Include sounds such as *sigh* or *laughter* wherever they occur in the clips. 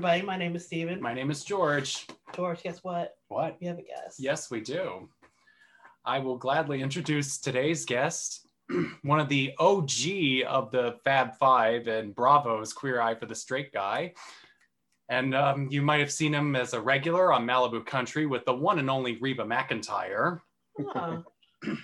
Everybody. My name is Steven. My name is George. George, guess what? What? We have a guest. Yes, we do. I will gladly introduce today's guest, *clears throat* one of the OG of the Fab Five and Bravo's Queer Eye for the Straight Guy. And um, you might have seen him as a regular on Malibu Country with the one and only Reba McEntire. Oh, *clears throat*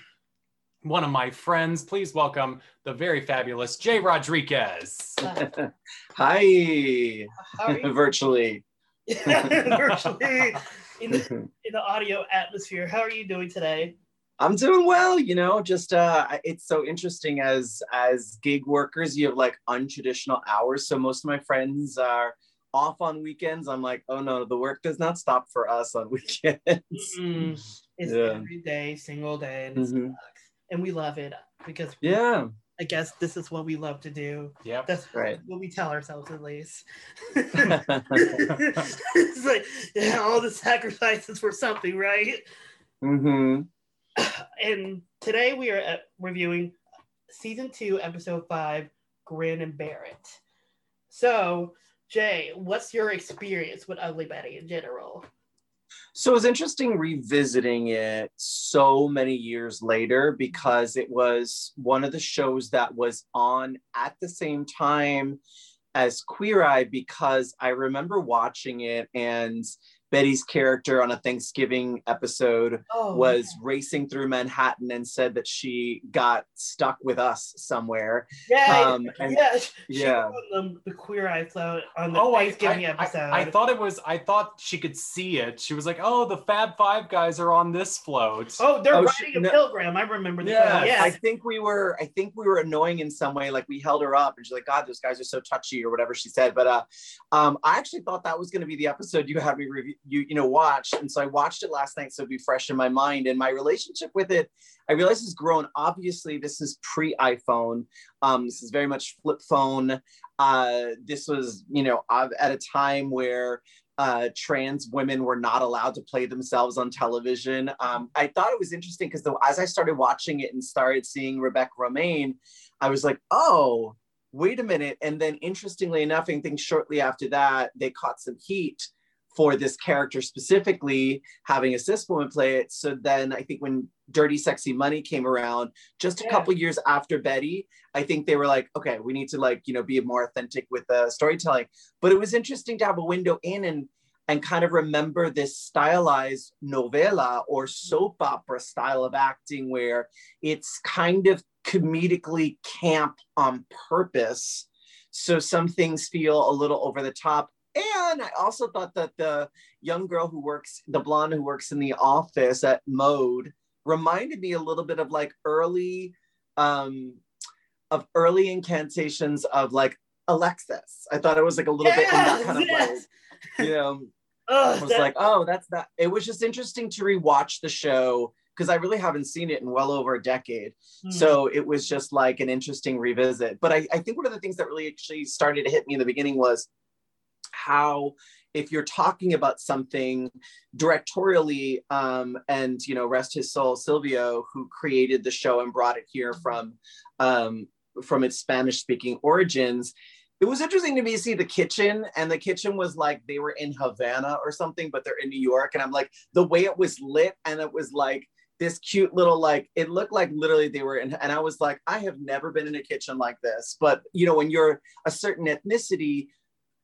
One of my friends, please welcome the very fabulous Jai Rodriguez. uh, *laughs* Hi, how you? *laughs* virtually. *laughs* Virtually in the, in the audio atmosphere. How are you doing today? I'm doing well, you know, just uh it's so interesting as as gig workers, you have like untraditional hours. So most of my friends are off on weekends. I'm like, oh no, the work does not stop for us on weekends. Mm, it's Yeah. every day, single day, and, it Mhm. sucks. And we love it because Yeah, I guess this is what we love to do. yeah That's Right. what we tell ourselves, at least. *laughs* *laughs* it's like yeah, all the sacrifices for something, right? mm-hmm *clears throat* and today we are uh, reviewing season two, episode five, Grin and Bear It. So, Jai, what's your experience with Ugly Betty in general? So it was interesting revisiting it so many years later because it was one of the shows that was on at the same time as Queer Eye because I remember watching it and Betty's character on a Thanksgiving episode Oh, was racing through Manhattan and said that she got stuck with us somewhere. yeah, Um, and yeah, she yeah. was the, the Queer Eye float on the Oh, I, Thanksgiving I, episode. I, I thought it was, I thought she could see it. She was like, oh, the Fab Five guys are on this float. oh, they're Oh, riding she- a no- pilgrim. I remember that. Yeah, film. I think we were. I think we were annoying in some way. Like we held her up, and she's like, "God, those guys are so touchy," or whatever she said. But uh, um, I actually thought that was going to be the episode you had me review, you you know, watch, and so I watched it last night, so it'd be fresh in my mind. And my relationship with it, I realized has grown. Obviously, this is pre iPhone. Um, this is very much flip phone. Uh, this was, you know, at a time where uh, trans women were not allowed to play themselves on television. Um, I thought it was interesting because as I started watching it and started seeing Rebecca Romijn, I was like, oh, wait a minute. And then interestingly enough, I think shortly after that, they caught some heat for this character specifically having a cis woman play it. So then I think when Dirty Sexy Money came around, just a Yeah. couple years after Betty, I think they were like, okay, we need to like, you know, be more authentic with the storytelling. But it was interesting to have a window in and and kind of remember this stylized novella or soap opera style of acting where it's kind of comedically camp on purpose. So some things feel a little over the top. And I also thought that the young girl who works, the blonde who works in the office at Mode, reminded me a little bit of like early, um, of early incantations of like Alexis. I thought it was like a little bit in that kind of Yes, way. You know, Ugh, I was that- like, oh, that's that. It was just interesting to rewatch the show because I really haven't seen it in well over a decade. Hmm. So it was just like an interesting revisit. But I, I think one of the things that really actually started to hit me in the beginning was how if you're talking about something directorially um, and you know rest his soul silvio who created the show and brought it here from um, from its spanish speaking origins it was interesting to me to see the kitchen and the kitchen was like they were in havana or something but they're in new york and i'm like the way it was lit and it was like this cute little like it looked like literally they were in and i was like i have never been in a kitchen like this but you know when you're a certain ethnicity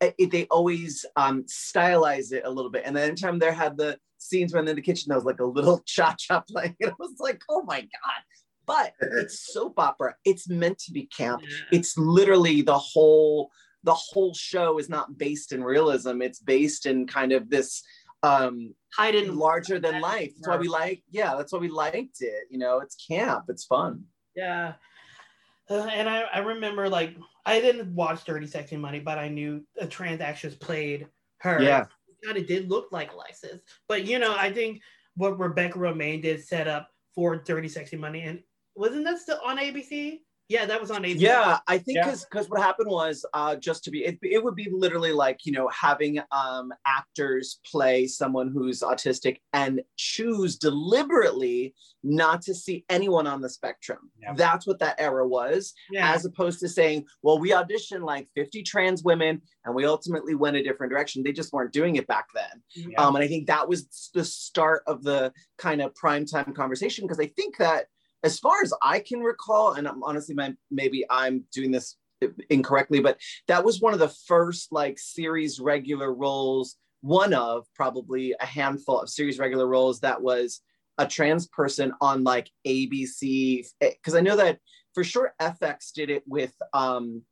it, they always um, stylize it a little bit. And then anytime there had the scenes when in the kitchen there was like a little *laughs* cha-cha playing. *laughs* And it was like oh my god. But it's *laughs* soap opera. It's meant to be camp Yeah. it's literally the whole the whole show is not based in realism. It's based in kind of this um hiding larger than life. That's why we like yeah that's why we liked it you know? It's camp. It's fun. Yeah. Uh, and I, I remember like I didn't watch Dirty Sexy Money, but I knew a trans actress played her. Yeah. Kind of did look like Alexis. But you know, I think what Rebecca Romijn did set up for Dirty Sexy Money and wasn't that still on ABC? Yeah, that was on ABC. Yeah, I think Yeah. because because what happened was uh, just to be it, it would be literally like you know having um, actors play someone who's autistic and choose deliberately not to see anyone on the spectrum. Yeah. That's what that era was, yeah. as opposed to saying, well, we auditioned like 50 trans women and we ultimately went a different direction. They just weren't doing it back then. Yeah. Um, and I think that was the start of the kind of primetime conversation because I think that as far as I can recall, and I'm honestly, my, maybe I'm doing this incorrectly, but that was one of the first like series regular roles, one of probably a handful of series regular roles that was a trans person on like ABC. Because I know that for sure FX did it with um,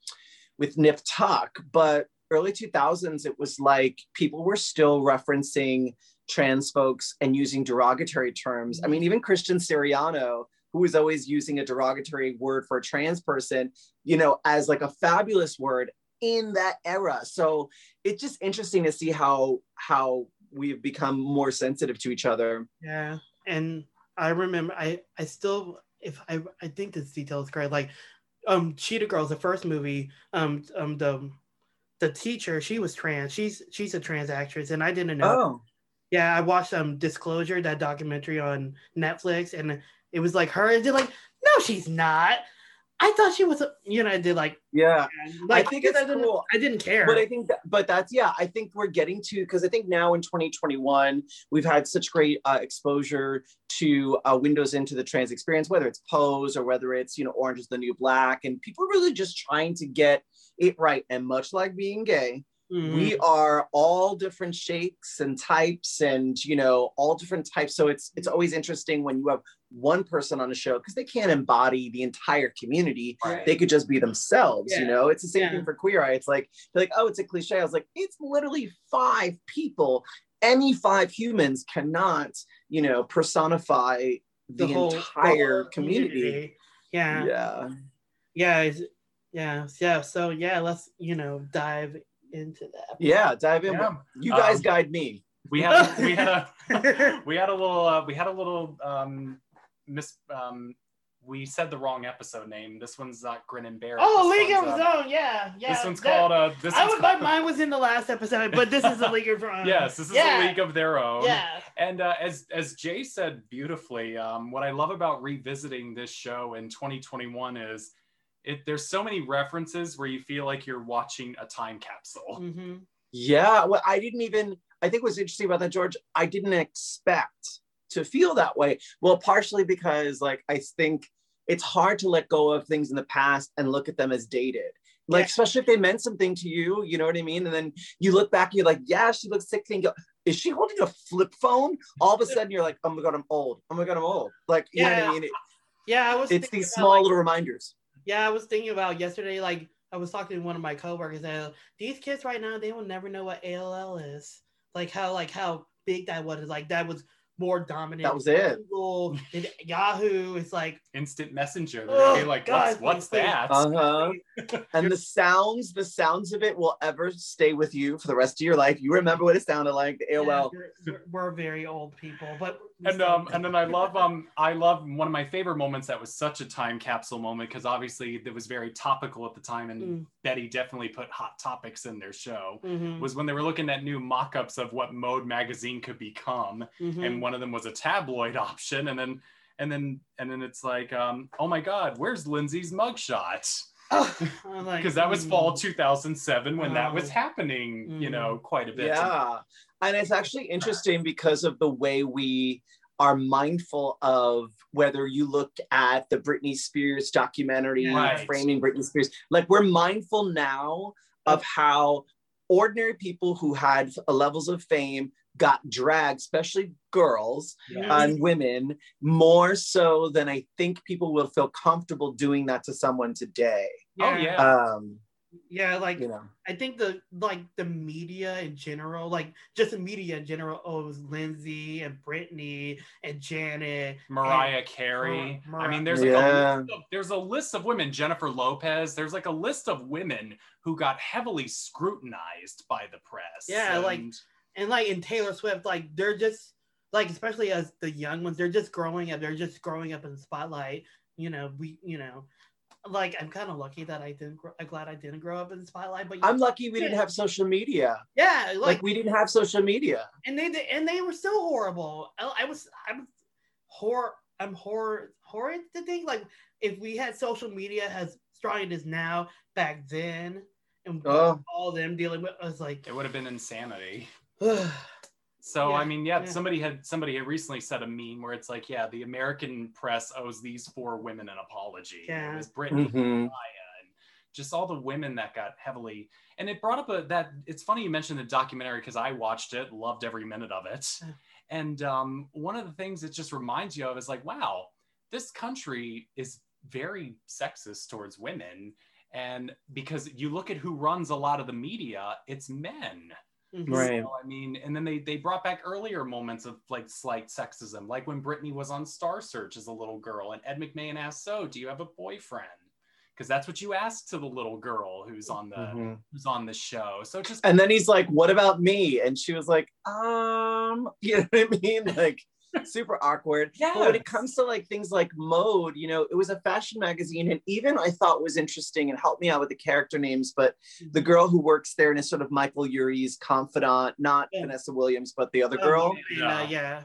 with Nip Tuck, but early 2000s it was like people were still referencing trans folks and using derogatory terms. I mean, even Christian Siriano, who was always using a derogatory word for a trans person, you know, as like a fabulous word in that era. So it's just interesting to see how how we've become more sensitive to each other. Yeah, and I remember I I still if I I think this detail is correct. Like, um, Cheetah Girls, the first movie, um, um, the the teacher she was trans. She's she's a trans actress, and I didn't know. Oh, Yeah, I watched um Disclosure, that documentary on Netflix, and it was like her. And they're like, no, she's not. I thought she was. A, you know, I did like. yeah. like think because it's didn't, cool. I didn't care. But I think that, but that's yeah. I think we're getting to because I think now in 2021 we've had such great uh, exposure to uh, windows into the trans experience, whether it's Pose or whether it's you know Orange is the New Black, and people really just trying to get it right. And much like being gay, Mhm. we are all different shapes and types, and you know all different types. So it's it's always interesting when you have one person on a show because they can't embody the entire community. Right. they could just be themselves you know? It's the same Yeah. thing for queer eye. It's like they're like oh it's a cliche. I was like it's literally five people. Any five humans cannot you know personify the, entire community. Yeah. yeah. Yeah yeah yeah so yeah let's you know dive into that. Yeah dive in. Yeah. you guys Um, guide me. we had we had a *laughs* we had a little uh, we had a little um miss um we said the wrong episode name. This one's not Grin and Bear. oh this league of one's, uh, own yeah yeah This one's that- called uh this i one's would like called- mine was in the last episode but this is a league of Their *laughs* own Yes, this is yeah. a league of their own. yeah And uh, as as Jai said beautifully, um, what I love about revisiting this show in 2021 is it. There's so many references where you feel like you're watching a time capsule. hmm yeah well i didn't even i think what's interesting about that george i didn't expect to feel that way. Well partially because like i think it's hard to let go of things in the past and look at them as dated. Like Yeah. especially if they meant something to you you know what i mean? And then you look back and you're like yeah she looks 16 you is she holding a flip phone? All of a sudden you're like oh my god i'm old. Oh my god i'm old. Like you know what Yeah. i mean? It- yeah i was it's these about, small like, little reminders. Yeah i was thinking about yesterday like i was talking to one of my coworkers and these kids right now they will never know what all is. Like how like how big that was like that was more dominant that was it Google and Yahoo. It's like Instant messenger. They're Oh, like, God, what's, what's please, please. that? uh-huh *laughs* and the sounds the sounds of it will ever stay with you for the rest of your life you remember what it sounded like the aol we're, we're- we're very old people, but and um and then I love um I love one of my favorite moments that was such a time capsule moment because obviously it was very topical at the time and Mm. Betty definitely put hot topics in their show Mhm, was when they were looking at new mock-ups of what Mode magazine could become mhm. and one of them was a tabloid *laughs* option and then and then and then it's like um oh my god where's Lindsay's mugshot *laughs* I'm like, because that was mm. fall 2007 when that was Oh. happening you know quite a bit Yeah. And it's actually interesting because of the way we are mindful of whether you look at the Britney Spears documentary, Right. framing Britney Spears. Like we're mindful now of how ordinary people who had levels of fame got dragged, especially girls Yeah. and women, more so than I think people will feel comfortable doing that to someone today. oh yeah Um, yeah. Like you know. I think the like the media in general, like just the media in general, owes Lindsay and Britney and Janet. Mariah Carey. Mar- I mean, there's like Yeah. a list of, there's a list of women. Jennifer Lopez. There's like a list of women who got heavily scrutinized by the press. Yeah, like- and- and like in Taylor Swift, like they're just like especially as the young ones, they're just growing up. They're just growing up in the spotlight. You know, we you know, like I'm kind of lucky that I didn't. Grow, I'm glad I didn't grow up in the spotlight. But I'm lucky we didn't have social media. yeah, like, Like we didn't have social media. and they they- and they were so horrible. I, I was I'm horror I'm horror horrid to think like if we had social media as strong as it is now back then and Oh. all them dealing with I was like It would have been insanity. *sighs* So Yeah, I mean, yeah, yeah. somebody had somebody had recently said a meme where it's like, yeah, the American press owes these four women an apology. Yeah. It was Britney, Mhm. Maya, and just all the women that got heavily. And it brought up a that it's funny you mentioned the documentary because I watched it, loved every minute of it. And um, one of the things it just reminds you of is like, wow, this country is very sexist towards women. And because you look at who runs a lot of the media, it's men. Mhm. Right. So, I mean, and then they they brought back earlier moments of like slight sexism, like when Britney was on Star Search as a little girl, and Ed McMahon asked, "So, do you have a boyfriend?" Because that's what you asked to the little girl who's on the Mhm. who's on the show. So just And then he's like, "What about me?" And she was like, "Um, *laughs* you know what I mean? Like super awkward." yeah. But when it comes to like things like mode, you know, it was a fashion magazine, and even I thought was interesting and helped me out with the character names. But the girl who works there and is sort of Michael Urie's confidant, not Yeah. Vanessa Williams, but the other Oh, girl. and, uh, yeah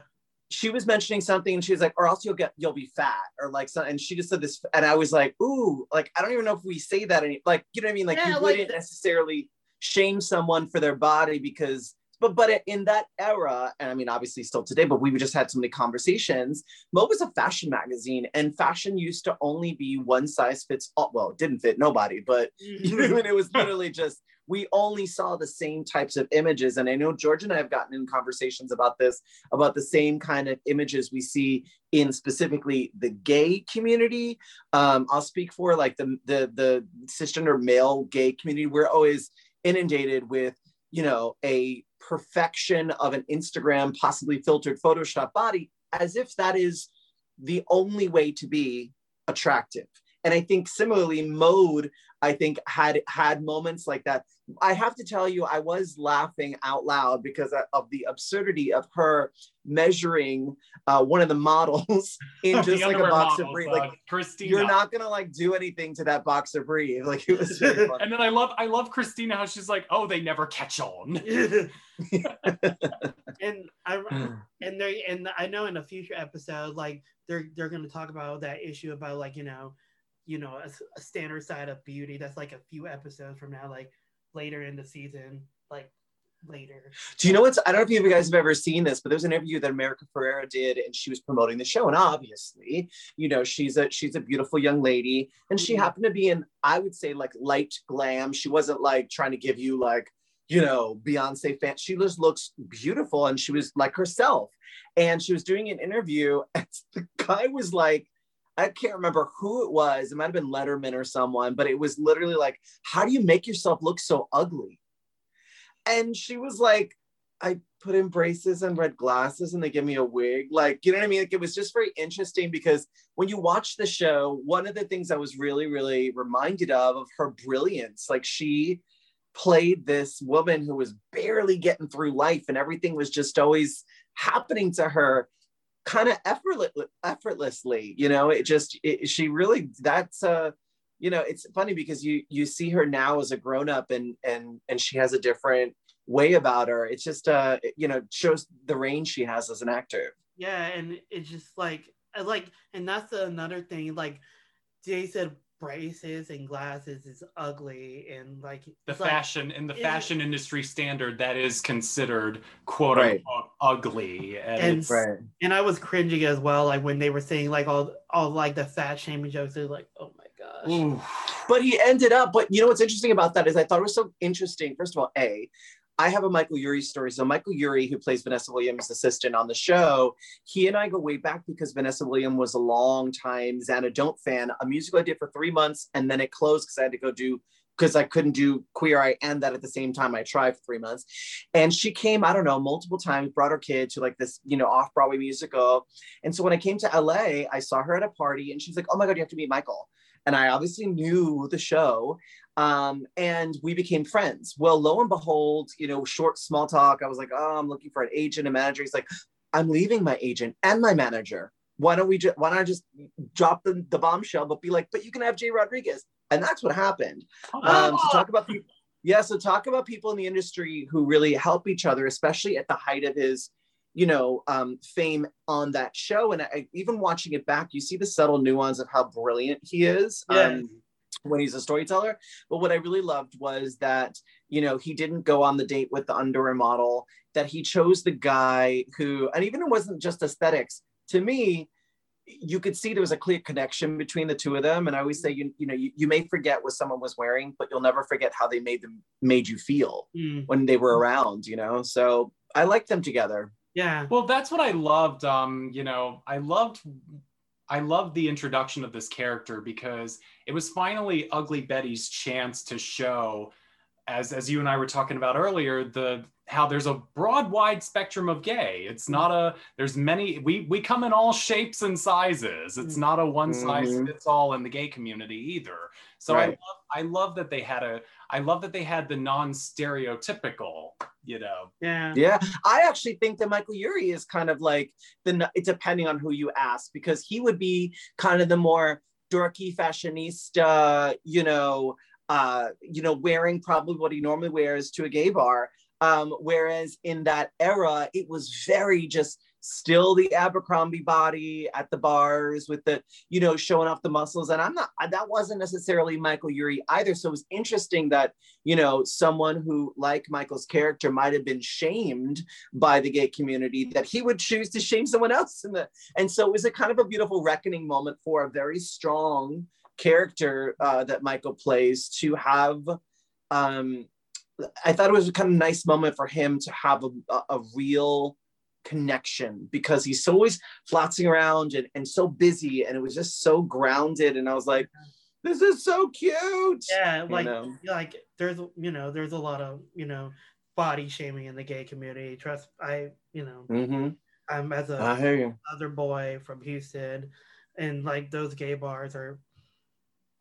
she was mentioning something and she was like, or else you'll get you'll be fat or like so and she just said this and I was like, ooh, like I don't even know if we say that any like you know what I mean? Like Yeah, you like wouldn't the- necessarily shame someone for their body because but but in that era, and I mean obviously still today, but we just had so many conversations. Mo was a fashion magazine, and fashion used to only be one size fits all. Well, it didn't fit nobody, but you know what It was *laughs* literally just we only saw the same types of images. And I know George and I have gotten in conversations about this, about the same kind of images we see in specifically the gay community. Um, I'll speak for like the the the cisgender male gay community. We're always inundated with, you know, a perfection of an Instagram, possibly filtered Photoshop body, as if that is the only way to be attractive. And I think similarly, mode, I think had had moments like that. I have to tell you, I was laughing out loud because of the absurdity of her measuring uh, one of the models *laughs* in just like a underwear box of models, brief. uh, Like Christina. you're not gonna like do anything to that box of brief. Like it was very *laughs* funny. and then I love I love Christina how she's like, oh, they never catch on. *laughs* and I *sighs* and they and I know in a future episode, like they're they're gonna talk about that issue about like you know, you know, a, a standard side of beauty. That's like a few episodes from now, like later in the season, like later. Do you know what's? I don't know if you guys have ever seen this, but there's an interview that America Ferrera did, and she was promoting the show. And obviously, you know, she's a she's a beautiful young lady, and she Mhm. happened to be in, I would say, like light glam. She wasn't like trying to give you like, you know, Beyonce fan. She just looks beautiful, and she was like herself. And she was doing an interview, *laughs* and the guy was like. I can't remember who it was. It might have been Letterman or someone, but it was literally like, how do you make yourself look so ugly? And she was like, I put in braces and red glasses and they give me a wig. Like, you know what I mean? Like, it was just very interesting because when you watch the show, one of the things I was really, really reminded of, of her brilliance, like she played this woman who was barely getting through life and everything was just always happening to her kind of effortless, effortlessly, you know, it just, it, she really, that's, uh, you know, it's funny because you, you see her now as a grown up and, and, and she has a different way about her. It's just, uh, you know, shows the range she has as an actor. Yeah, and it's just like like, and that's another thing. Like Jai said, braces and glasses is ugly, and like The it's like- fashion in the it- fashion industry standard that is considered quote Right. unquote ugly. And, And- Right. and I was cringing as well. Like when they were saying like all all like the fat shaming jokes. They're like, oh my gosh. Ooh. But he ended up, but you know what's interesting about that is I thought it was so interesting. First of all, A, I have a Michael Urie story. So Michael Urie, who plays Vanessa Williams' assistant on the show, he and I go way back because Vanessa Williams was a long time Zanna Don't fan, a musical I did for three months, and then it closed because I had to go do because I couldn't do Queer Eye and that at the same time. I tried for three months. And she came, I don't know, multiple times, brought her kid to like this, you know, off-Broadway musical. And so when I came to LA, I saw her at a party and she's like, oh my God, you have to meet Michael. And I obviously knew the show. Um, and we became friends. Well, lo and behold, you know, short small talk. I was like, oh, I'm looking for an agent, a manager. He's like, I'm leaving my agent and my manager. why don't we just why not I just drop the, the bombshell but be like but you can have jai rodriguez and that's what happened um, so talk about yeah so talk about people in the industry who really help each other especially at the height of his you know um, fame on that show. And I, even watching it back you see the subtle nuance of how brilliant he is um, when he's a storyteller. But what i really loved was that you know he didn't go on the date with the underwear model that he chose the guy who and even it wasn't just aesthetics. To me you could see there was a clear connection between the two of them. And i always say you, you know you, you may forget what someone was wearing but you'll never forget how they made them made you feel Mm, when they were around you know? So i like them together yeah. Well, that's what I loved. Um, you know, I loved I loved the introduction of this character because it was finally Ugly Betty's chance to show, as as you and I were talking about earlier, the how there's a broad wide spectrum of gay. It's not a there's many we we come in all shapes and sizes. It's not a one size Mhm. fits all in the gay community either. So I love I love that they had a I love that they had the non-stereotypical, you know. Yeah. yeah i actually think that michael urie is kind of like the depending on who you ask because he would be kind of the more dorky fashionista you know uh you know wearing probably what he normally wears to a gay bar. Um whereas in that era it was very just still the abercrombie body at the bars with the you know showing off the muscles. And i'm not that wasn't necessarily michael urie either. So it was interesting that you know someone who like michael's character might have been shamed by the gay community that he would choose to shame someone else in the and so it was a kind of a beautiful reckoning moment for a very strong character uh, that michael plays to have um i thought it was a kind of nice moment for him to have a, a, real connection because he's so always flotsing around and, and so busy and it was just so grounded and i was like this is so cute Yeah. you Like, know? like there's, you know, there's a lot of, you know, body shaming in the gay community. Trust, I, you know, Mhm. I'm as a you other boy from Houston, and like those gay bars are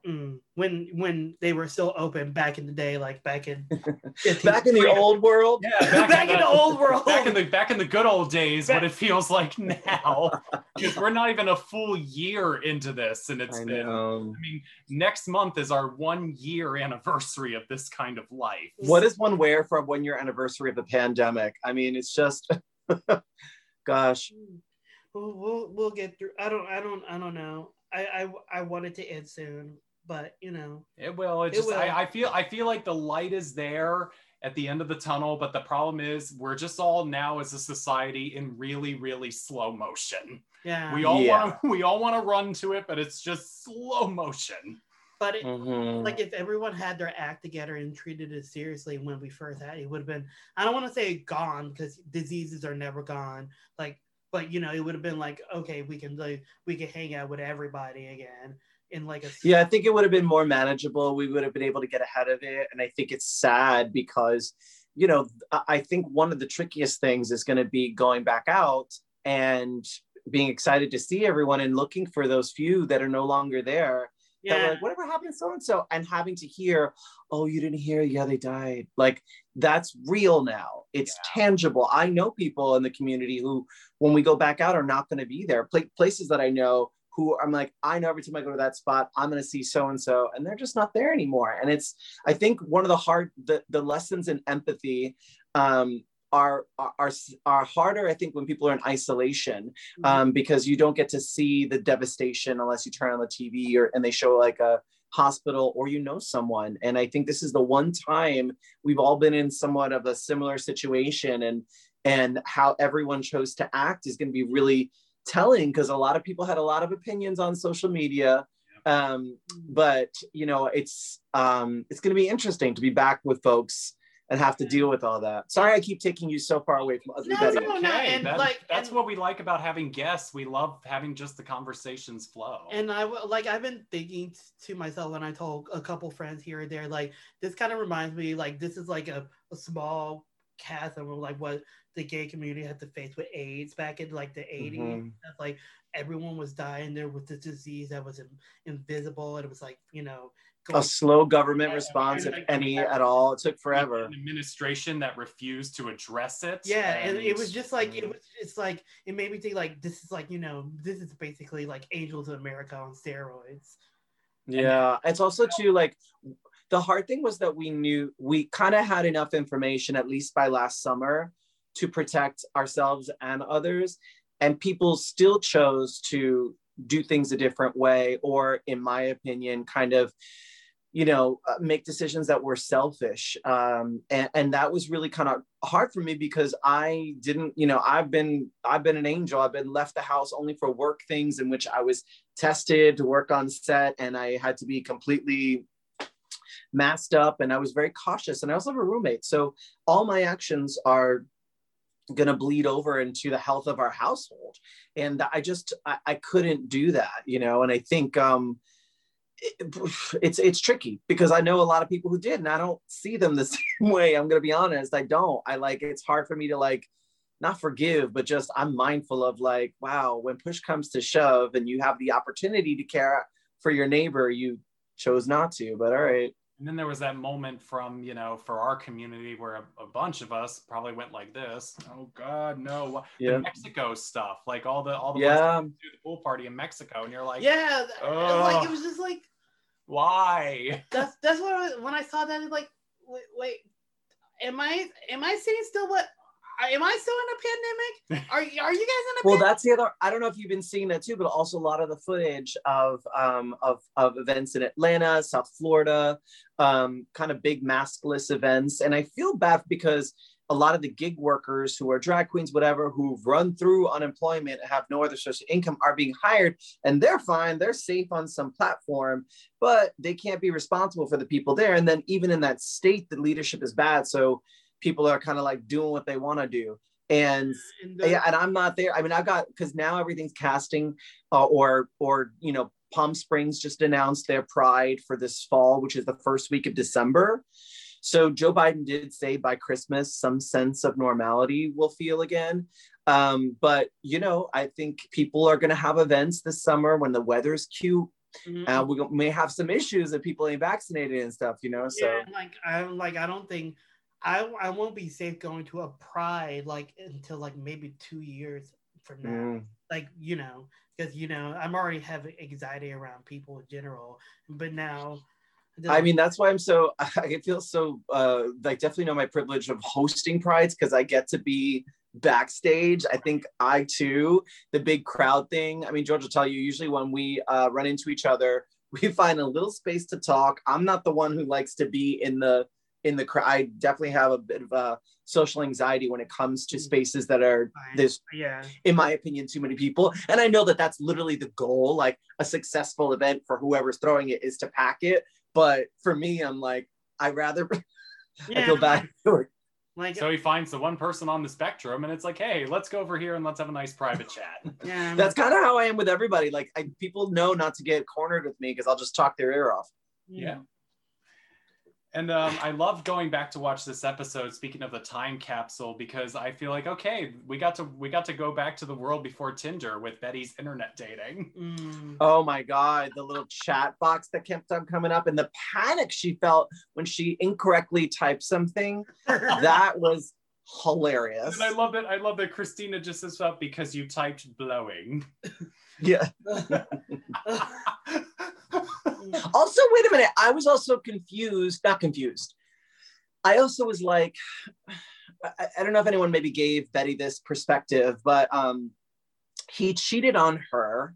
mm, when when they were still open back in the day, like back in *laughs* 15 back in the old world Yeah, back, in the old *laughs* world. back in the back in the good old days Back- what it feels like *laughs* now because we're not even a full year into this and it's I been know. i mean next month is our one year anniversary of this kind of life What does one wear for a one year anniversary of the pandemic? I mean, it's just, gosh. we'll, we'll we'll get through. I don't I don't I don't know. I I I want it to end soon, but you know. it will it It just will. I, I feel i feel like the light is there at the end of the tunnel but the problem is we're just all now as a society in really really slow motion Yeah. we all Yeah. want *laughs* to we all want to run to it but it's just slow motion but it, Mhm. like if everyone had their act together and treated it seriously when we first had it, it would have been I don't want to say gone because diseases are never gone. Like, but you know, it would have been like, okay, we can like we can hang out with everybody again in like a Yeah, I think it would have been more manageable. We would have been able to get ahead of it. And I think it's sad because, you know, I- think one of the trickiest things is going to be going back out and being excited to see everyone and looking for those few that are no longer there. That yeah. like, whatever happened to so and so? And having to hear, oh, you didn't hear? Yeah, they died. Like, that's real now. It's tangible. I know people in the community who, when we go back out, are not going to be there. Pla- places that I know who I'm like, I know every time I go to that spot, I'm going to see so and so, and they're just not there anymore. And it's, I think, one of the hard, the, the lessons in empathy um, are, are are harder. I think when people are in isolation, um, because you don't get to see the devastation unless you turn on the TV or and they show like a hospital or you know someone. And I think this is the one time we've all been in somewhat of a similar situation, and and how everyone chose to act is going to be really telling because a lot of people had a lot of opinions on social media. Um but you know it's um it's going to be interesting to be back with folks and have to deal with all that. Sorry i keep taking you so far away from ugly No, betty no, no, and That- like- that's and- what we like about having guests. We love having just the conversations flow. And I w- like I've been thinking t- to myself when I told a couple friends here and there, like this kind of reminds me, like this is like a, a small chasm of like what the gay community had to face with AIDS back in like the 80s. Mhm. Like everyone was dying there with this disease that was in, invisible, and it was like you know a slow government Yeah, response, if any at all. It took forever. An administration that refused to address it. Yeah, and it was just like Mm. it was. It's like it made me think like this is like you know this is basically like Angels of America on steroids. Yeah, it's also too like the hard thing was that we knew we kind of had enough information at least by last summer to protect ourselves and others, and people still chose to do things a different way, or in my opinion, kind of you know uh, make decisions that were selfish. Um, and, and that was really kind of hard for me because i didn't you know i've been i've been an angel. I've been left the house only for work things in which i was tested to work on set and i had to be completely masked up and i was very cautious and i also have a roommate. So all my actions are going to bleed over into the health of our household and i just I, I couldn't do that you know and i think um it- it's it's tricky because I know a lot of people who did, and I don't see them the *laughs* same way. I'm gonna be honest, I don't. I like it's hard for me to like not forgive, but just I'm mindful of like, wow, when push comes to shove, and you have the opportunity to care for your neighbor, you chose not to. But all right, And then there was that moment from, you know, for our community where a, a bunch of us probably went like this. Oh God, no. yeah, The Mexico stuff, like all the all the ones yeah, that do the pool party in Mexico, and you're like, yeah, th- like it was just like why? that's that's what I, when I saw that it's like wait, wait am I am I seeing still what am I still in a pandemic? *laughs* Are are you guys in a Well, pandemic? that's the other. I don't know if you've been seeing that too, but also a lot of the footage of um, of of events in Atlanta, South Florida, um, kind of big maskless events, and I feel bad because a lot of the gig workers who are drag queens, whatever, who've run through unemployment and have no other source of income are being hired, and they're fine, they're safe on some platform, but they can't be responsible for the people there. And then even in that state, the leadership is bad, so people are kind of like doing what they want to do. And And the- yeah and i'm not there i mean i got because now everything's casting uh, or or you know palm springs just announced their pride for this fall which is the first week of december so joe biden did say by christmas some sense of normality will feel again um, but you know i think people are going to have events this summer when the weather's cute Mhm. uh, we may have some issues if people ain't vaccinated and stuff you know so yeah, like I'm like I don't think I I won't be safe going to a pride like until like maybe two years from now. mm. Like you know, because you know I'm already having anxiety around people in general, but now. I mean, that's why I'm so, *laughs* I feel so, uh, like, definitely know my privilege of hosting prides because I get to be backstage. I think I too, the big crowd thing. I mean, George will tell you, usually when we uh, run into each other, *laughs* we find a little space to talk. I'm not the one who likes to be in the, in the crowd. I definitely have a bit of a social anxiety when it comes to mm. spaces that are Fine. this yeah, in my opinion, too many people. And I know that that's literally the goal. Like a successful event for whoever's throwing it is to pack it. But for me, I'm like, I rather *laughs* yeah, I yeah, feel bad. *laughs* Like So he finds the one person on the spectrum, and it's like, hey, let's go over here and let's have a nice private chat. *laughs* yeah, That's kind of how I am with everybody. Like I, people know not to get cornered with me because I'll just talk their ear off. Yeah. And um, I love going back to watch this episode. Speaking of the time capsule, because I feel like okay, we got to we got to go back to the world before Tinder with Betty's internet dating. Mm. Oh my god, the little chat box that kept on coming up and the panic she felt when she incorrectly typed something. *laughs* That was hilarious. And I love it. I love that Christina just says up because you typed blowing. *laughs* Yeah. *laughs* also wait a minute i was also confused not confused i also was like I, I don't know if anyone maybe gave betty this perspective but um he cheated on her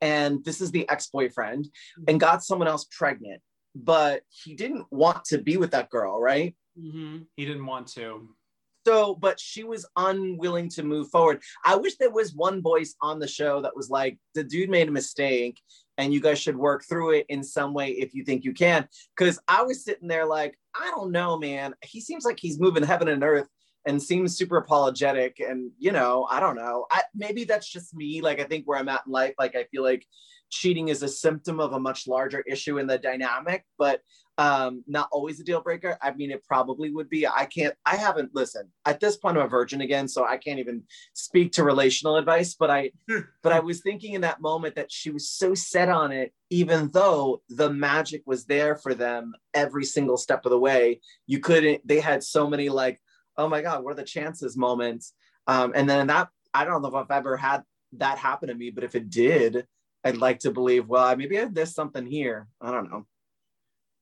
and this is the ex-boyfriend and got someone else pregnant but he didn't want to be with that girl right Mhm. he didn't want to. So but she was unwilling to move forward. I wish there was one voice on the show that was like the dude made a mistake and you guys should work through it in some way if you think you can. Because i was sitting there like i don't know man. He seems like he's moving heaven and earth and seems super apologetic and you know i don't know. I, maybe that's just me like i think where i'm at in life like i feel like cheating is a symptom of a much larger issue in the dynamic, but um, not always a deal breaker. I mean, it probably would be. I can't, I haven't listened at this point. I'm a virgin again, so I can't even speak to relational advice. But I, but I was thinking in that moment that she was so set on it, even though the magic was there for them every single step of the way. You couldn't. They had so many like, oh my god, what are the chances moments? Um, and then that, I don't know if I've ever had that happen to me, but if it did, I'd like to believe. Well, maybe there's something here. I don't know.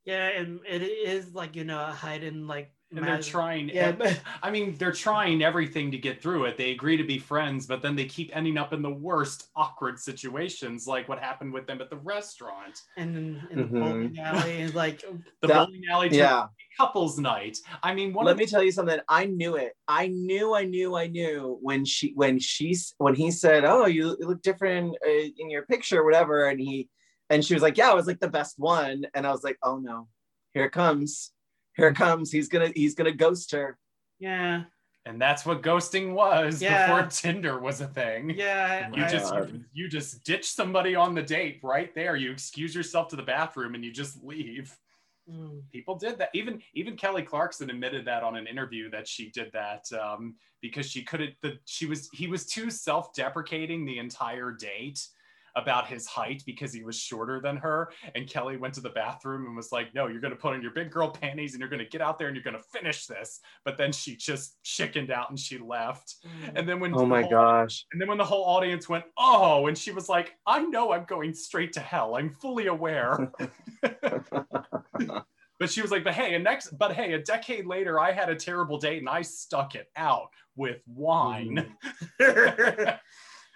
Yeah, and it is like you know a hidden like. And they're trying. Yeah, *laughs* I mean, they're trying everything to get through it. They agree to be friends, but then they keep ending up in the worst awkward situations, like what happened with them at the restaurant, and then in the Mhm. bowling alley and like *laughs* the That- bowling alley to Yeah. couples night. I mean, one Let of me tell you something. I knew it. I knew, I knew, I knew when she, when she's, when he said, "Oh, you look different uh, in your picture, whatever," and he, and she was like, "Yeah, I was like the best one," and I was like, "Oh no, here it comes, here it comes. He's gonna, he's gonna ghost her." yeah, and that's what ghosting was Yeah. before Tinder was a thing. yeah. You I- just God. you, you just ditch somebody on the date right there. You excuse yourself to the bathroom and you just leave. Mm. People did that. Even even Kelly Clarkson admitted that on an interview that she did that um, because she couldn't. The she was he was too self deprecating the entire date about his height because he was shorter than her. And Kelly went to the bathroom and was like, "No, you're going to put on your big girl panties and you're going to get out there and you're going to finish this." But then she just chickened out and she left. Mm. And then when Oh my whole- gosh. and then when the whole audience went, "Oh," and she was like, "I know I'm going straight to hell. I'm fully aware." *laughs* *laughs* but she was like, "But hey, a next, but hey, a decade later, I had a terrible date and I stuck it out with wine." Uh, *laughs*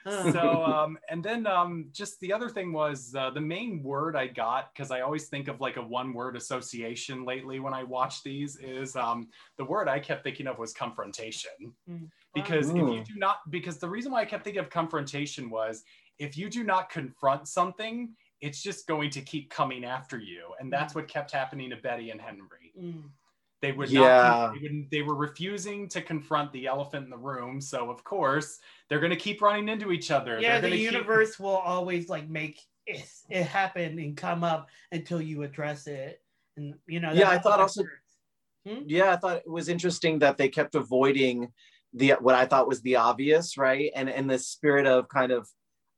so, um, and then um, just the other thing was uh, the main word I got because I always think of like a one-word association lately when I watch these is um, the word I kept thinking of was confrontation Mm. because if you Mm. do not because the reason why i kept thinking of confrontation was if you do not confront something it's just going to keep coming after you and that's what kept happening to betty and henry mm. They would Yeah. not they, would, they were refusing to confront the elephant in the room so of course they're going to keep running into each other yeah, the gonna keep- universe will always like make it, it happen and come up until you address it. And you know, Yeah, I thought also- it works. yeah, I thought it was interesting that they kept avoiding the what I thought was the obvious, right? And in the spirit of kind of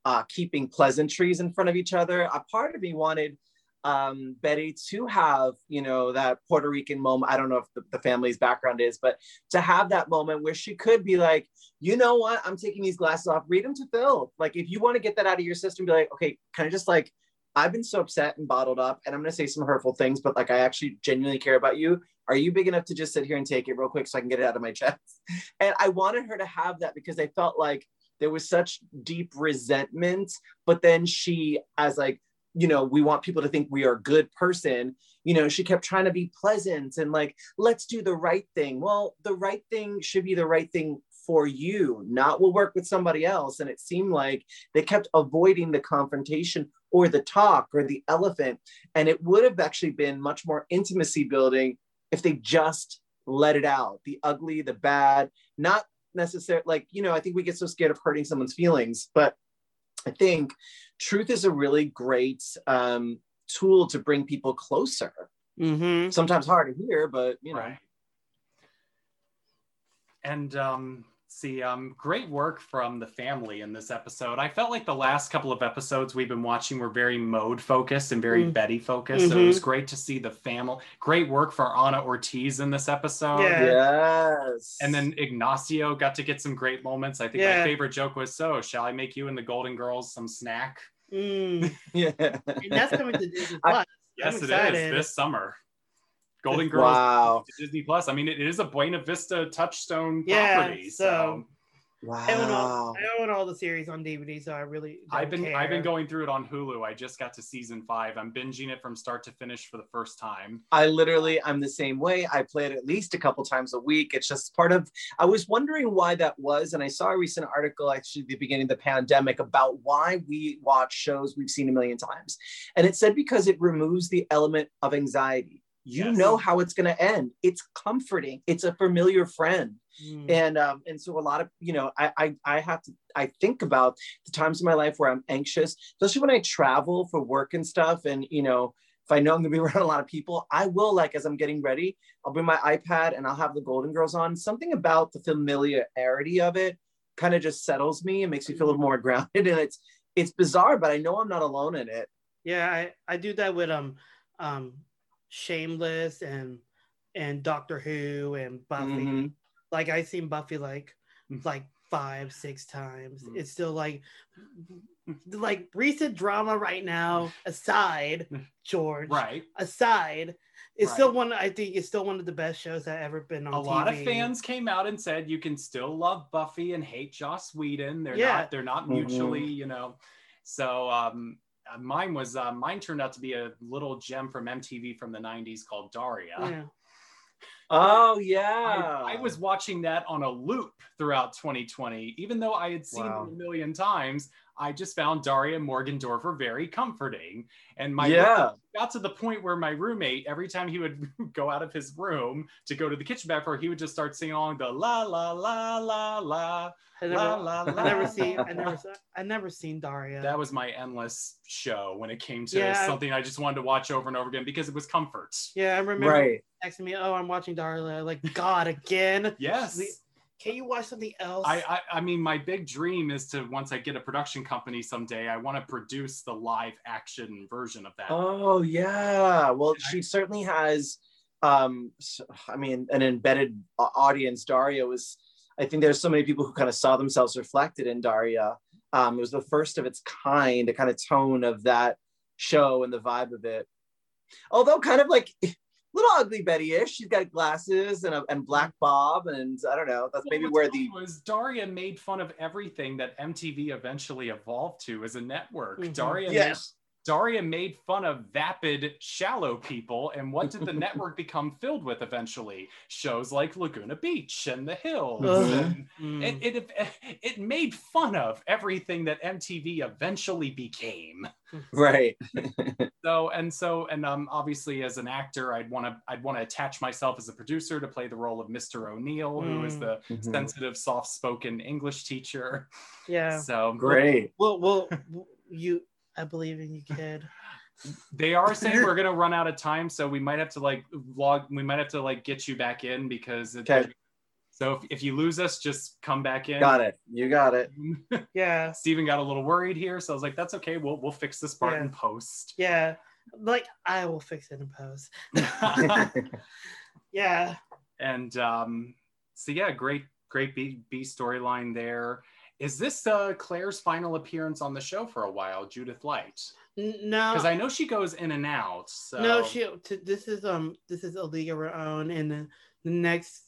uh, keeping pleasantries in front of each other, a part of me wanted um, Betty to have, you know, that Puerto Rican moment. I don't know if the, the family's background is, but to have that moment where she could be like, you know what, I'm taking these glasses off, read them to Phil. Like, if you want to get that out of your system, be like, okay, kind of just like, I've been so upset and bottled up, and I'm going to say some hurtful things, but like, I actually genuinely care about you. Are you big enough to just sit here and take it real quick so I can get it out of my chest? *laughs* And I wanted her to have that because I felt like there was such deep resentment, but then she, as like, you know, we want people to think we are a good person. You know, she kept trying to be pleasant and like, let's do the right thing. Well, the right thing should be the right thing for you, not will work with somebody else. And it seemed like they kept avoiding the confrontation or the talk or the elephant. And it would have actually been much more intimacy building if they just let it out the ugly, the bad, not necessarily like, you know, I think we get so scared of hurting someone's feelings, but I think truth is a really great um, tool to bring people closer. Mm-hmm. Sometimes hard to hear, but you know, Right. And um, see, um, great work from the family in this episode. I felt like the last couple of episodes we've been watching were very mode focused and very Mm. Betty focused. So it was Mhm. great to see the family. Great work for Ana Ortiz in this episode. Yeah. yes. And then Ignacio got to get some great moments. I think my favorite joke was, "So, shall I make you and the Golden Girls some snack?" Mm. *laughs* yeah, And that's coming to Disney I- Plus. Yes, I'm it is this summer. Golden Girls wow, Disney Plus. I mean, it is a Buena Vista touchstone Yeah, property. So, so- I own, all, wow. I own all the series on DVD, so I really don't I've been I've been going through it on Hulu. I just got to season five. I'm binging it from start to finish for the first time. I literally, I'm the same way. I play it at least a couple times a week. It's just part of, I was wondering why that was. And I saw a recent article actually at the beginning of the pandemic about why we watch shows we've seen a million times. And it said because it removes the element of anxiety. You Yes. know how it's going to end. It's comforting. It's a familiar friend Mm. and um and so a lot of you know I, I i have to i think about the times in my life where i'm anxious especially when i travel for work and stuff and you know if i know i'm gonna be *laughs* around a lot of people i will like as i'm getting ready i'll bring my ipad and i'll have the golden girls on something about the familiarity of it kind of just settles me and makes me feel a little more *laughs* grounded and it's it's bizarre but i know i'm not alone in it Yeah, I, I do that with um um Shameless and and Doctor Who and Buffy. Mhm. Like I've seen Buffy like Mm. like five, six times. Mm. It's still like like recent drama right now aside, *laughs* George. Right. Aside, it's Right. still one I think it's still one of the best shows that ever been on a lot of fans came out and said you can still love Buffy and hate Joss Whedon. They're Yeah. not they're not Mhm. mutually, you know. So um uh, mine was uh, mine turned out to be a little gem from MTV from the 90s called Daria. Yeah. *laughs* oh yeah I, I was watching that on a loop throughout 2020. Even though I had seen Wow. it a million times, I just found Daria Morgendorffer very comforting. And my yeah got to the point where my roommate, every time he would *laughs* go out of his room to go to the kitchen back door, he would just start singing along the la la la la la I never, la la la. I never seen I *laughs* never I never seen Daria. That was my endless show when it came to Yeah. something I just wanted to watch over and over again because it was comfort. yeah, I remember right texting me, "Oh, I'm watching Daria." Like, God, again? Yes. The- Can you watch something else? I, I I mean my big dream is to once I get a production company someday I want to produce the live action version of that. Oh yeah. Well, she certainly has. Um, s- I mean, an embedded audience. Daria was. I think there's so many people who kind of saw themselves reflected in Daria. Um, it was the first of its kind, the kind of tone of that show and the vibe of it. Although kind of like little ugly Betty-ish. She's got glasses and a, and black bob, and I don't know. That's Well, maybe what's where funny the was Daria made fun of everything that MTV eventually evolved to as a network. Mhm. Daria made yes. Daria made fun of vapid, shallow people, and what did the *laughs* network become filled with eventually? Shows like Laguna Beach and The Hills. Mhm. And Mm. it, it it made fun of everything that MTV eventually became. *laughs* Right. *laughs* So and so and um obviously as an actor, I'd want to I'd want to attach myself as a producer to play the role of Mr. O'Neill, who is Mm. the Mhm. sensitive, soft-spoken English teacher. yeah. So Great. Well, well, you. I believe in you, kid. They are saying we're *laughs* gonna run out of time, so we might have to like log. We might have to like get you back in because. Okay. So if, if you lose us, just come back in. Got it. You got it. *laughs* Yeah, Steven got a little worried here, so I was like, "That's okay. We'll we'll fix this part Yeah. in post." yeah. Like I will fix it in post. *laughs* Yeah. and um, so yeah, great great B, B storyline there. Is this uh, Claire's final appearance on the show for a while, Judith Light? No. Because I know she goes in and out. So. No, she. T- this is um. This is a league of her own, and the, the next.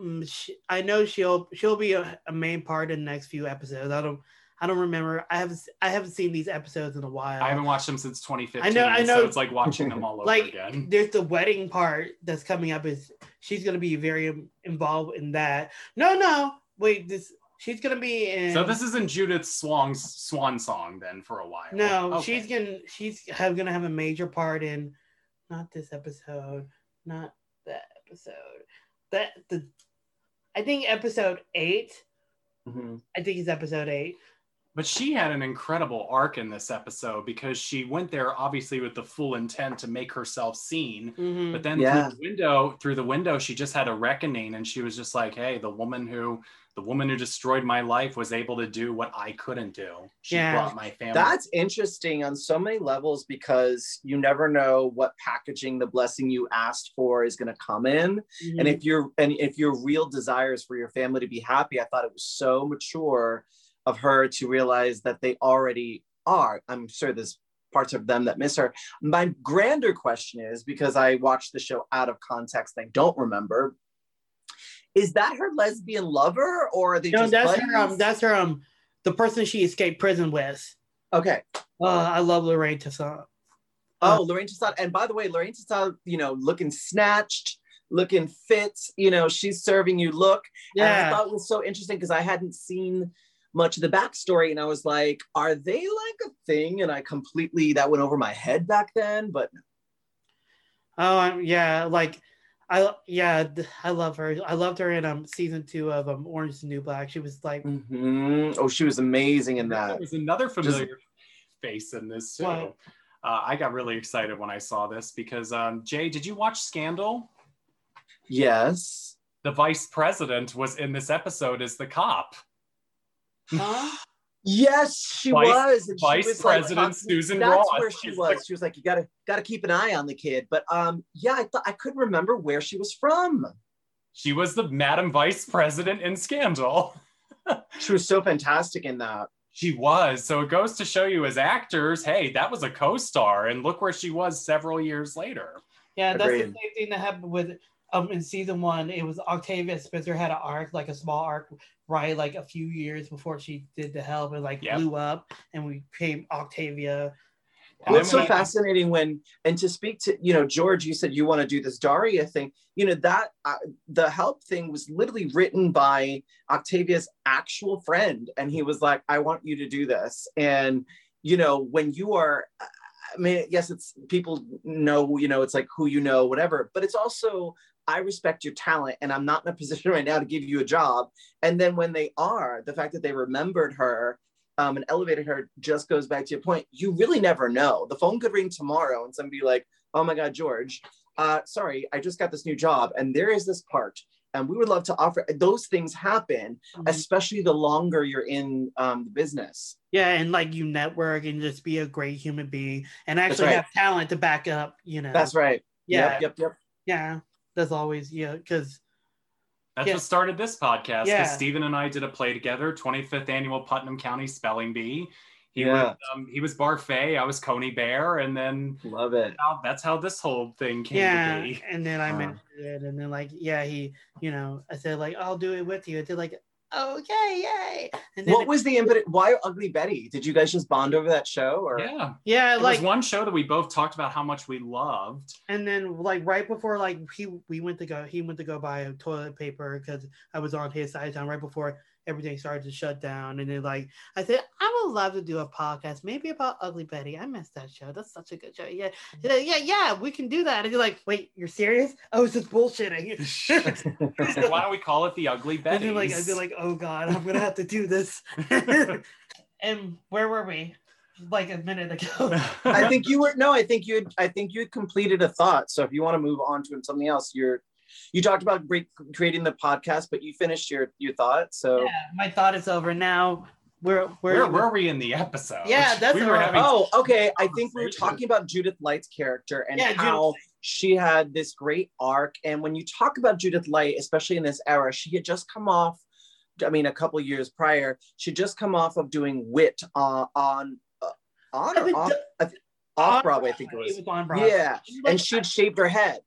Um, she, I know she'll she'll be a, a main part in the next few episodes. I don't. I don't remember. I haven't. I haven't seen these episodes in a while. I haven't watched them since 2015. I know- I know. So it's like watching them all over like again. there's the wedding part that's coming up. Is she's gonna be very involved in that? No, no. Wait. This she's gonna be in. So this isn't Judith's swan swan song then for a while. No, Okay. she's gonna she's have, gonna have a major part in not this episode, not that episode. That the I think episode eight. Mhm. I think it's episode eight. But she had an incredible arc in this episode because she went there obviously with the full intent to make herself seen. Mhm. But then Yeah. through the window, through the window, she just had a reckoning, and she was just like, "Hey, the woman who, the woman who destroyed my life, was able to do what I couldn't do. She Yeah. brought my family." That's interesting on so many levels because you never know what packaging the blessing you asked for is going to come in. Mhm. And if your and if your real desire is for your family to be happy, I thought it was so mature of her to realize that they already are. I'm sure there's parts of them that miss her. My grander question is because I watched the show out of context, I don't remember. Is that her lesbian lover or are they no, just that's buddies? her. Um, that's her. Um, the person she escaped prison with. okay. Uh, I love Lorraine Toussaint. Oh, Lorraine Toussaint. And by the way, Lorraine Toussaint, you know, looking snatched, looking fit, you know, she's serving you look. And I thought it was so interesting because I hadn't seen much of the backstory and I was like, are they like a thing? And I completely, that went over my head back then. But Oh, I'm, yeah, like I yeah, I love her. I loved her in um season two of um Orange is the New Black. She was like, Mhm. Oh, she was amazing in There that. was another familiar face in this too. Uh, I got really excited when I saw this because um, Jai, did you watch Scandal? Yes. The vice president was in this episode as the cop. huh? Yes, she Vice- was. and she Vice was, President talking- Susan That's Ross where she was. She was like, "You gotta, gotta keep an eye on the kid." But um, yeah, I thought I couldn't remember where she was from. She was the Madam Vice President in Scandal. *laughs* She was so fantastic in that. She was. So it goes to show you as actors, hey, that was a co-star, and look where she was several years later. Yeah, that's the same thing that happened with um in season one. It was Octavia Spencer had an arc, like a small arc, right, like a few years before she did the help and like Yep. blew up, and we became Octavia. And Well, it's so I- fascinating when and to speak to you know George, you said you want to do this Daria thing. You know that uh, the help thing was literally written by Octavia's actual friend, and he was like, "I want you to do this." And you know when you are, I mean, yes, it's people know you know it's like who you know, whatever, but it's also I respect your talent, and I'm not in a *laughs* position right now to give you a job. And then when they are, the fact that they remembered her um, and elevated her just goes back to your point. You really never know. The phone could ring tomorrow and somebody like, oh my God, George, uh, sorry, I just got this new job and there is this part. And we would love to offer those things happen, Mhm. especially the longer you're in um, the business. Yeah, and like you network and just be a great human being and actually right. have talent to back up, you know. That's right. Yeah, Yep, yep, yep. yeah. That's always yeah, because That's Yeah. what started this podcast. Because Yeah. Steven and I did a play together, 25th annual Putnam County Spelling Bee. He Yeah. was um, he was Barfée, I was Coneybear, and then Love it. how, that's how this whole thing came yeah, to be. and then I Wow. mentioned it, and then like yeah, he, you know, I said like I'll do it with you. They're like, okay, yay. And then What was the impetus? Why Ugly Betty? Did you guys just bond over that show? Or Yeah, yeah, it like was one show that we both talked about how much we loved. and then like right before like he we went to go he went to go buy toilet paper because I was on his side of town right before everything started to shut down and then like I said I would love to do a podcast maybe about Ugly Betty I missed that show that's such a good show yeah He's like, yeah yeah we can do that and you're like wait you're serious oh, I was just bullshitting *laughs* why don't we call it the Ugly I'd Betty? be like I'd be like oh god I'm gonna have to do this *laughs* and where were we like a minute ago *laughs* I think you were no, I think you had I think you had completed a thought. So if you want to move on to something else, you're you talked about break, creating the podcast, but you finished your your thought. So yeah my thought is over now we're we're where were we in the episode? Yeah, that's we what were having. oh, okay. I think we were talking about Judith Light's character and Yeah, how Light. she had this great arc. And when you talk about Judith Light, especially in this era, she had just come off. I mean, a couple years prior, she'd just come off of doing Wit uh, on uh, on I've or off, d- I off Broadway. I think it was. on Broadway. Yeah, and she'd shaved her head.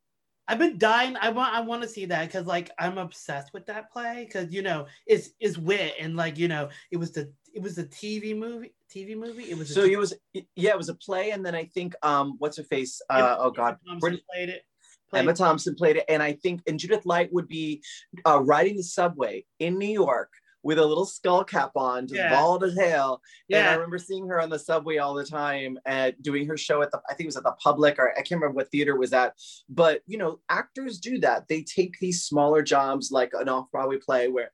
I've been dying. I want. I want to see that because like I'm obsessed with that play because you know it's it's wit and like you know it was the it was the TV movie TV movie. It was So t- it was yeah, it was a play, and then I think um, what's her face? Uh, oh God, Thompson Brit- played it. Played, Emma Thompson played it, and I think and Judith Light would be uh, riding the subway in New York with a little skull cap on, just Yeah. bald as hell. Yeah. And I remember seeing her on the subway all the time, at doing her show at the I think it was at the Public, or I can't remember what theater was at. But you know, actors do that. They take these smaller jobs, like an off Broadway play, where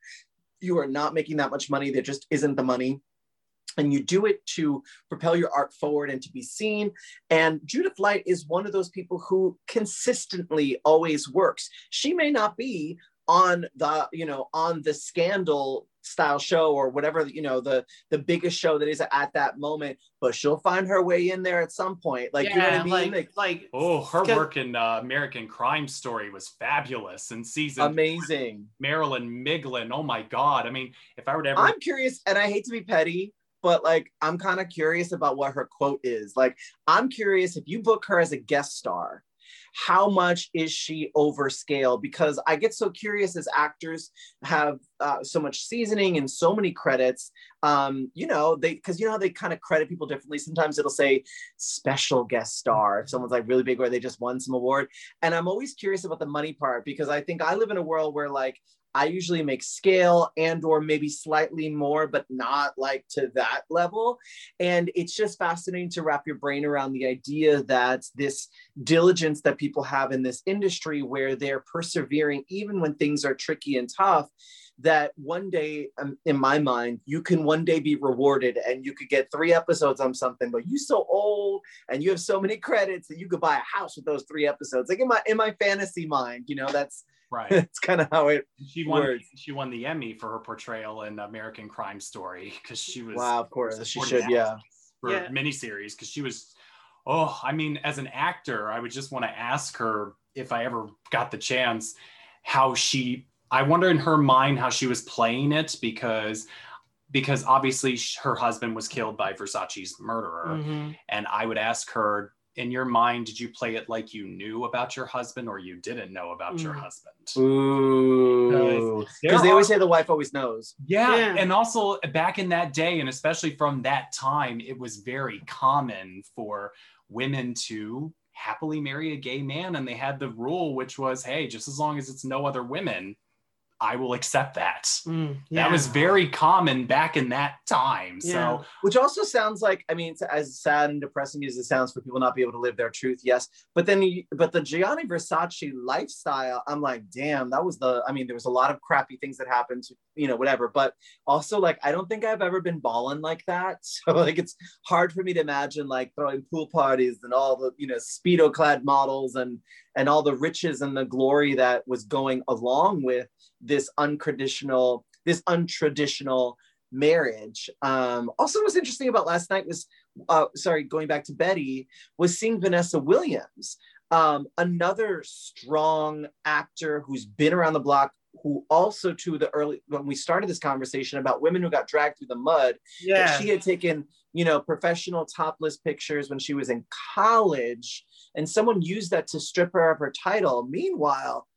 you are not making that much money. There just isn't the money. And you do it to propel your art forward and to be seen. And Judith Light is one of those people who consistently always works. She may not be on the, you know, on the scandal style show or whatever, you know, the the biggest show that is at that moment, but she'll find her way in there at some point. Like, you know what I mean? like Like, like Oh, her work in uh, American Crime Story was fabulous. And season amazing. Marilyn Miglin. Oh my God. I mean, if I were to ever I'm curious, and I hate to be petty, but like I'm kind of curious about what her quote is. Like, I'm curious if you book her as a guest star, how much is she over scale? Because I get so curious as actors have uh, so much seasoning and so many credits. Um, you know, they because you know how they kind of credit people differently. Sometimes it'll say special guest star if someone's like really big or they just won some award. And I'm always curious about the money part because I think I live in a world where like I usually make scale and or maybe slightly more, but not like to that level. And it's just fascinating to wrap your brain around the idea that this diligence that people have in this industry where they're persevering even when things are tricky and tough that one day um, in my mind you can one day be rewarded and you could get three episodes on something but you so old and you have so many credits that you could buy a house with those three episodes like in my in my fantasy mind you know that's *laughs* right that's kind of how it she won works. she won the emmy for her portrayal in american crime story because she was wow of course she should yeah for Yeah. miniseries because she was oh i mean as an actor i would just want to ask her if i ever got the chance how she i wonder in her mind how she was playing it because because obviously her husband was killed by versace's murderer Mhm. and i would ask her in your mind did you play it like you knew about your husband or you didn't know about your Mm. husband ooh because they always say the wife always knows yeah, Yeah. and also back in that day, and especially from that time, it was very common for women to happily marry a gay man, and they had the rule, which was, hey, just as long as it's no other women, I will accept that. Mm, yeah. That was very common back in that time. Yeah. So which also sounds like i mean it's as sad and depressing as it sounds for people not be able to live their truth yes but then you, but the gianni versace lifestyle i'm like damn that was the i mean there was a lot of crappy things that happened you know whatever but also like i don't think i've ever been balling like that *laughs* so like it's hard for me to imagine like throwing pool parties and all the you know speedo clad models and and all the riches and the glory that was going along with this untraditional this untraditional marriage. Um, also, what's interesting about last night was, uh, sorry, going back to Betty, was seeing Vanessa Williams, um, another strong actor who's been around the block. Who also to the early when we started this conversation about women who got dragged through the mud, yeah. she had taken you know professional topless pictures when she was in college, and someone used that to strip her of her title. Meanwhile,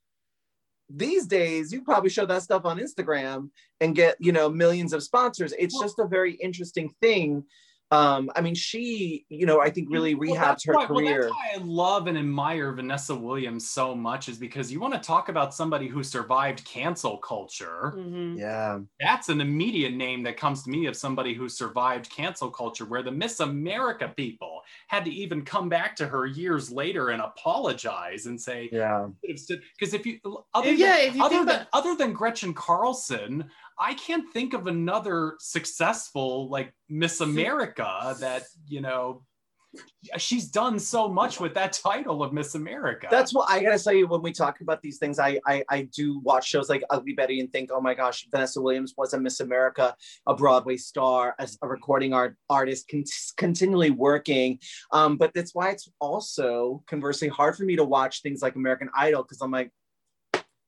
these days you probably show that stuff on Instagram and get you know millions of sponsors. It's just a very interesting thing. Um, I mean, she, you know, I think really Well, rehabbed that's her why- well, career. that's why I love and admire Vanessa Williams so much, is because you want to talk about somebody who survived cancel culture. Mhm. yeah, That's an immediate name that comes to me of somebody who survived cancel culture, where the Miss America people had to even come back to her years later and apologize and say, yeah. because if you other Yeah, than, if you other think than about- other than Gretchen Carlson, I can't think of another successful like Miss America that you know. She's done so much with that title of Miss America. That's what I gotta tell you when we talk about these things. I, I I do watch shows like Ugly Betty and think, oh my gosh, Vanessa Williams was a Miss America, a Broadway star, as a recording art artist, con- continually working. Um, but that's why it's also conversely hard for me to watch things like American Idol because I'm like,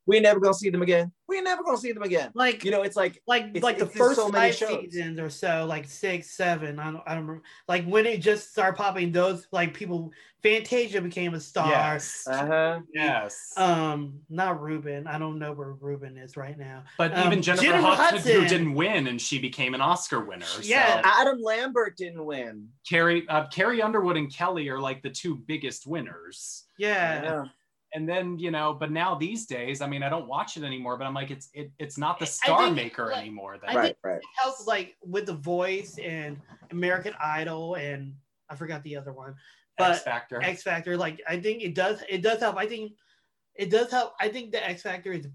we ain't never gonna see them again. We ain't never gonna see them again. Like You know, it's like like It's- like the it's just first so many five shows. seasons or so, like six, seven. I don't, I don't remember. Like when it just started popping, those like people, Fantasia became a star. yes, uh-huh. yes. Um, not Ruben. I don't know where Ruben is right now. but um, even Jennifer, Jennifer Hudson, who didn't win, and she became an Oscar winner. Yeah. so. Adam Lambert didn't win. Carrie, uh, Carrie Underwood and Kelly are like the two biggest winners. Yeah. And then you know, but now these days, I mean, I don't watch it anymore. But I'm like, it's it, it's not the star think, maker like, anymore. That right, right. It helps like with the voice and American Idol and I forgot the other one. but X Factor. X Factor. Like I think it does it does help. I think it does help. I think the X Factor is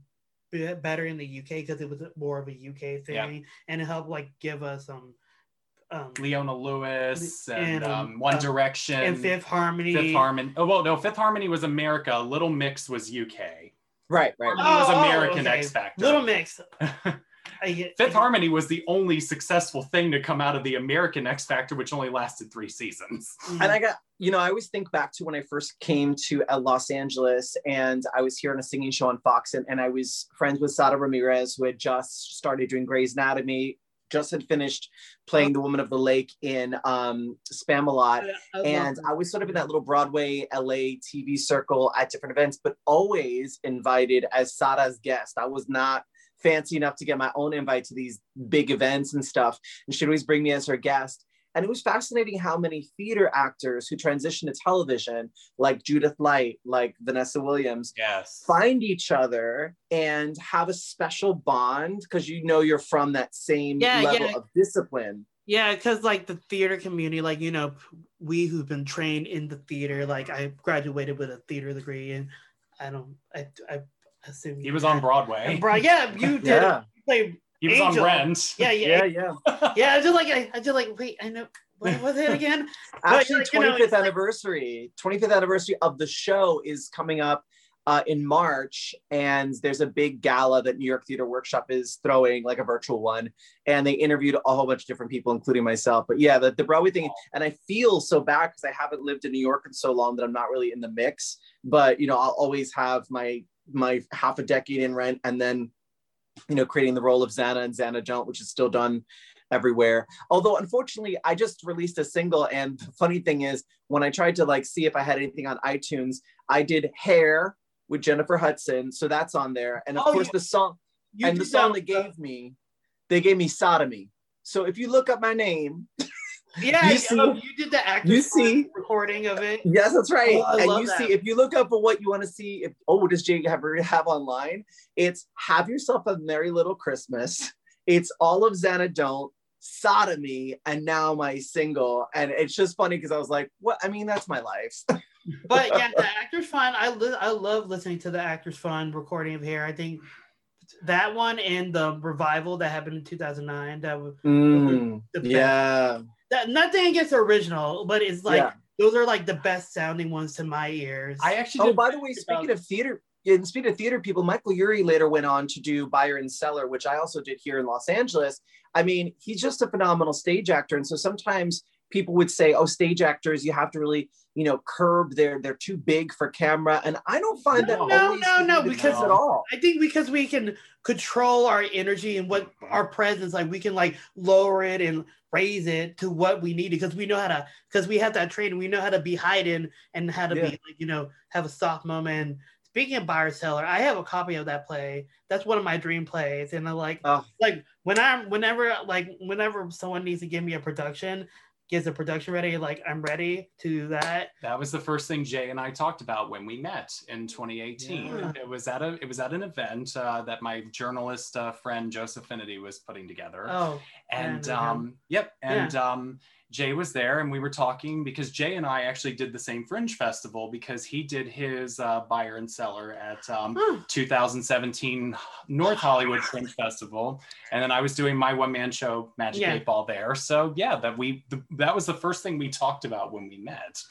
be- better in the UK because it was more of a UK thing, Yeah. and it helped like give us um um Leona Lewis and, And, um, One uh, Direction. and Fifth Harmony. Fifth Harmony. Oh well, no, Fifth Harmony was America. Little Mix was UK. Right, right. Harmony was Oh, oh, American okay. X Factor. Little Mix. *laughs* I get, I Fifth get- Harmony was the only successful thing to come out of the American X Factor, which only lasted three seasons. Mhm. and I got, you know, I always think back to when I first came to uh, Los Angeles and I was here on a singing show on Fox and, and I was friends with Sara Ramirez, who had just started doing Grey's Anatomy, just had finished playing the Woman of the Lake in um, Spamalot. I- I And. I was sort of in that little Broadway LA TV circle at different events, but always invited as Sara's guest. I was not fancy enough to get my own invite to these big events and stuff. And she'd always bring me as her guest. And it was fascinating how many theater actors who transition to television, like Judith Light, like Vanessa Williams, Yes. find each other and have a special bond because you know you're from that same Yeah, level yeah. of discipline. Yeah, because like the theater community, like you know, we who've been trained in the theater, like I graduated with a theater degree, and I don't, I, I assume He was on Broadway. And yeah, you *laughs* did. Yeah. You played. He was Angel. on Rent. Yeah, yeah, Yeah, yeah. *laughs* yeah. I was just like, I, I just like, wait, I know. What *laughs* was it again? Actually, like, you know, 25th like- anniversary. 25th anniversary of the show is coming up uh, in March, and there's a big gala that New York Theater Workshop is throwing, like a virtual one. And they interviewed a whole bunch of different people, including myself. But yeah, the, the Broadway thing, and I feel so bad because I haven't lived in New York in so long that I'm not really in the mix. But you know, I'll always have my my half a decade in Rent, and then you know, creating the role of Zanna and Zanna Don't, which is still done everywhere. Although unfortunately, I just released a single, and the funny thing is, when I tried to like see if I had anything on iTunes, I did Hair with Jennifer Hudson, so that's on there. And of Oh, course, yeah. the song You and the song that- they gave me, they gave me Sodomy. So if you look up my name, Yeah, you see- you did the actor you see- recording of it. yes, that's right. Oh, and you that. see, if you look up for what you want to see, if oh, does Jai have have online? It's have yourself a merry little Christmas. It's all of Zanna Don't, Sodomy, and now my single. And it's just funny because I was like, what? I mean, that's my life. *laughs* But yeah, the Actors Fund. I li- I love listening to the Actors Fund recording of Hair. I think that one and the revival that happened in 2009. That was Mm, best. Yeah. That, nothing against the original, but it's like Yeah. those are like the best sounding ones to my ears. I actually Oh, by the way, speaking of theater, in speaking of theater people, Michael Urie later went on to do Buyer and Cellar, which I also did here in Los Angeles. I mean, he's just a phenomenal stage actor, and so sometimes people would say, "Oh, stage actors, you have to really, you know, curb their they're too big for camera," and I don't find that No, no, no, no, the because- at all. I think because we can control our energy and what our presence, like we can like lower it and raise it to what we need because we know how to because we have that training. We know how to be hiding and how to Yeah. be like you know have a soft moment. Speaking of buyer cellar, I have a copy of that play. That's one of my dream plays, and I like Oh. like when I'm whenever like whenever someone needs to give me a production, gets a production ready, like I'm ready to do that. that was the first thing Jai and I talked about when we met in 2018. Yeah. It was at a it was at an event uh, that my journalist uh, friend Joseph Finity was putting together. Oh, and I um yep and um jai was there and we were talking because jai and i actually did the same fringe festival because he did his uh, buyer and cellar at um, Hmm. 2017 north hollywood fringe festival and then i was doing my one-man show magic Yeah. eight ball there so yeah that we the, that was the first thing we talked about when we met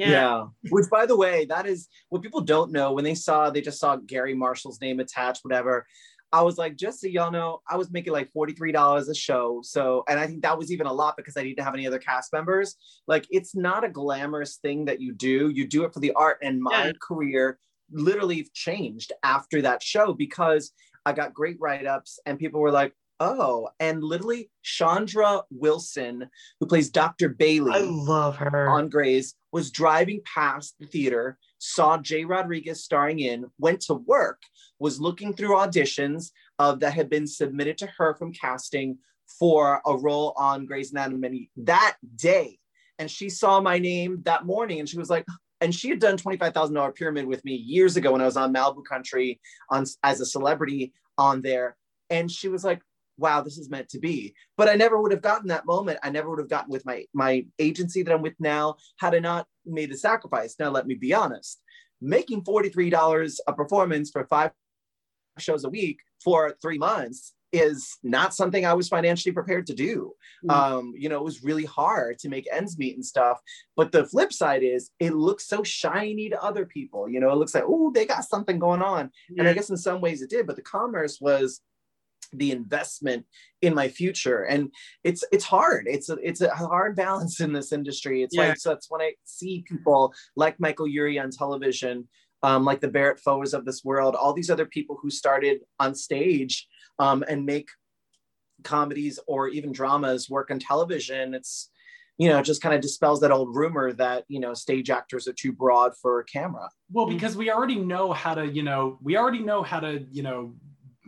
yeah. Which, by the way, that is what people don't know when they saw they just saw Garry Marshall's name attached, whatever. I was like, just so y'all know, I was making like $43 a show. So, and I think that was even a lot because I didn't have any other cast members. Like, it's not a glamorous thing that you do. You do it for the art. And my Yeah. career literally changed after that show because I got great write ups and people were like, oh, and literally Chandra Wilson, who plays Dr. Bailey I love her. on Grey's was driving past the theater, saw Jai Rodriguez starring in, went to work, was looking through auditions uh, that had been submitted to her from casting for a role on Grey's Anatomy that day. And she saw my name that morning and she was like, and she had done $25,000 pyramid with me years ago when I was on Malibu Country on as a celebrity on there. And she was like, wow, this is meant to be. But I never would have gotten that moment. I never would have gotten with my my agency that I'm with now had I not made the sacrifice. Now, let me be honest. Making $43 a performance for five shows a week for three months is not something I was financially prepared to do. Mm. Um, you know, it was really hard to make ends meet and stuff. But the flip side is it looks so shiny to other people. You know, it looks like, oh, they got something going on. And I guess in some ways it did, but the commerce was the investment in my future. And it's it's hard. It's a it's a hard balance in this industry. It's Yeah. like so that's when i see people like michael urie on television um, like the barrett foas of this world all these other people who started on stage um, and make comedies or even dramas work on television. It's you know just kind of dispels that old rumor that you know stage actors are too broad for a camera. Well, because we already know how to, you know, we already know how to, you know,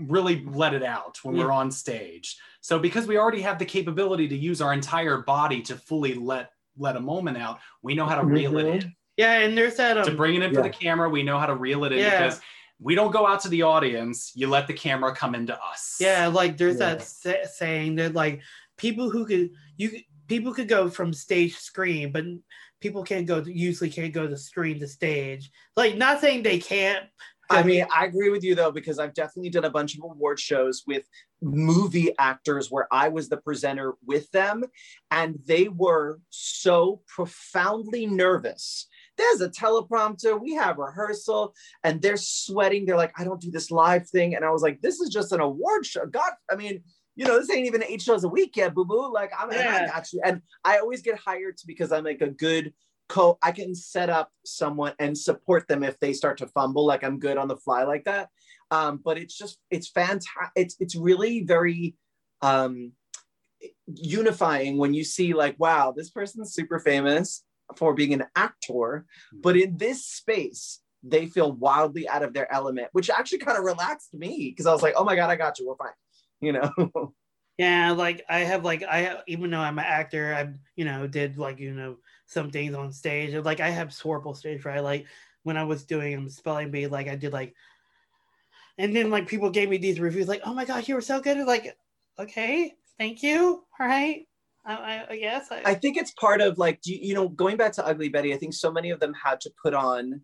really let it out when Yeah. we're on stage. So because we already have the capability to use our entire body to fully let let a moment out, we know how to reel it in. Yeah, and there's that um, To bring it in for the camera, we know how to reel it in Yeah. because we don't go out to the audience. You let the camera come into us. Yeah, like there's Yeah. that sa- saying that like people who could you people could go from stage to screen, but people can't go usually can't go to screen to stage. Like not saying they can't. I mean, I agree with you though, because I've definitely done a bunch of award shows with movie actors where I was the presenter with them, and they were so profoundly nervous. There's a teleprompter, we have rehearsal, and they're sweating. They're like, I don't do this live thing. And I was like, this is just an award show. God, I mean, you know, this ain't even eight shows a week yet, boo boo. Like, I'm, and I got you. And I always get hired to because I'm like a good co I can set up someone and support them if they start to fumble like I'm good on the fly like that. Um but it's just it's fantastic it's it's really very um unifying when you see like wow this person's super famous for being an actor but in this space they feel wildly out of their element which actually kind of relaxed me because I was like oh my god I got you we're fine *laughs* you know? Yeah, like I have like I even though I'm an actor, I you know did like you know some things on stage. Like I have Swarple stage right. Like when I was doing um, spelling bee, like I did like, and then like people gave me these reviews like, oh my gosh, you were so good. Like, okay, thank you. All right, I, I, I guess. I, I think it's part of like you, you know going back to Ugly Betty. I think so many of them had to put on.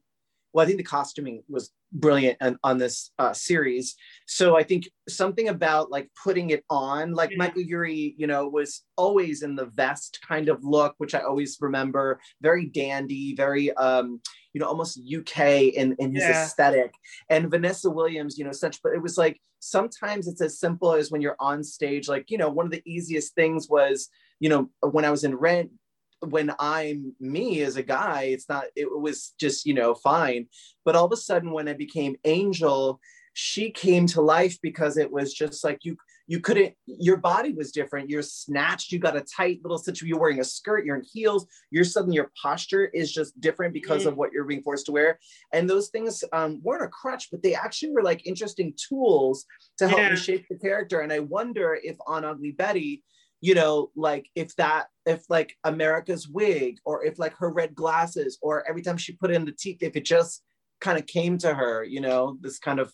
Well, I think the costuming was brilliant on, on this uh, series. So I think something about like putting it on, like Yeah. Michael Urie, you know, was always in the vest kind of look, which I always remember. Very dandy, very um, you know, almost UK in in his Yeah. aesthetic. And Vanessa Williams, you know, such. But it was like sometimes it's as simple as when you're on stage. Like you know, one of the easiest things was you know when I was in Rent when I'm me as a guy, it's not, it was just, you know, fine. But all of a sudden, when I became Angel, she came to life because it was just like you, you couldn't, your body was different. You're snatched, you got a tight little situation. You're wearing a skirt, you're in heels, you're suddenly, your posture is just different because of what you're being forced to wear. And those things um, weren't a crutch, but they actually were like interesting tools to help Yeah. me shape the character. And I wonder if on Ugly Betty, you know, like if that, if like America's wig, or if like her red glasses, or every time she put in the teeth, if it just kind of came to her, you know, this kind of,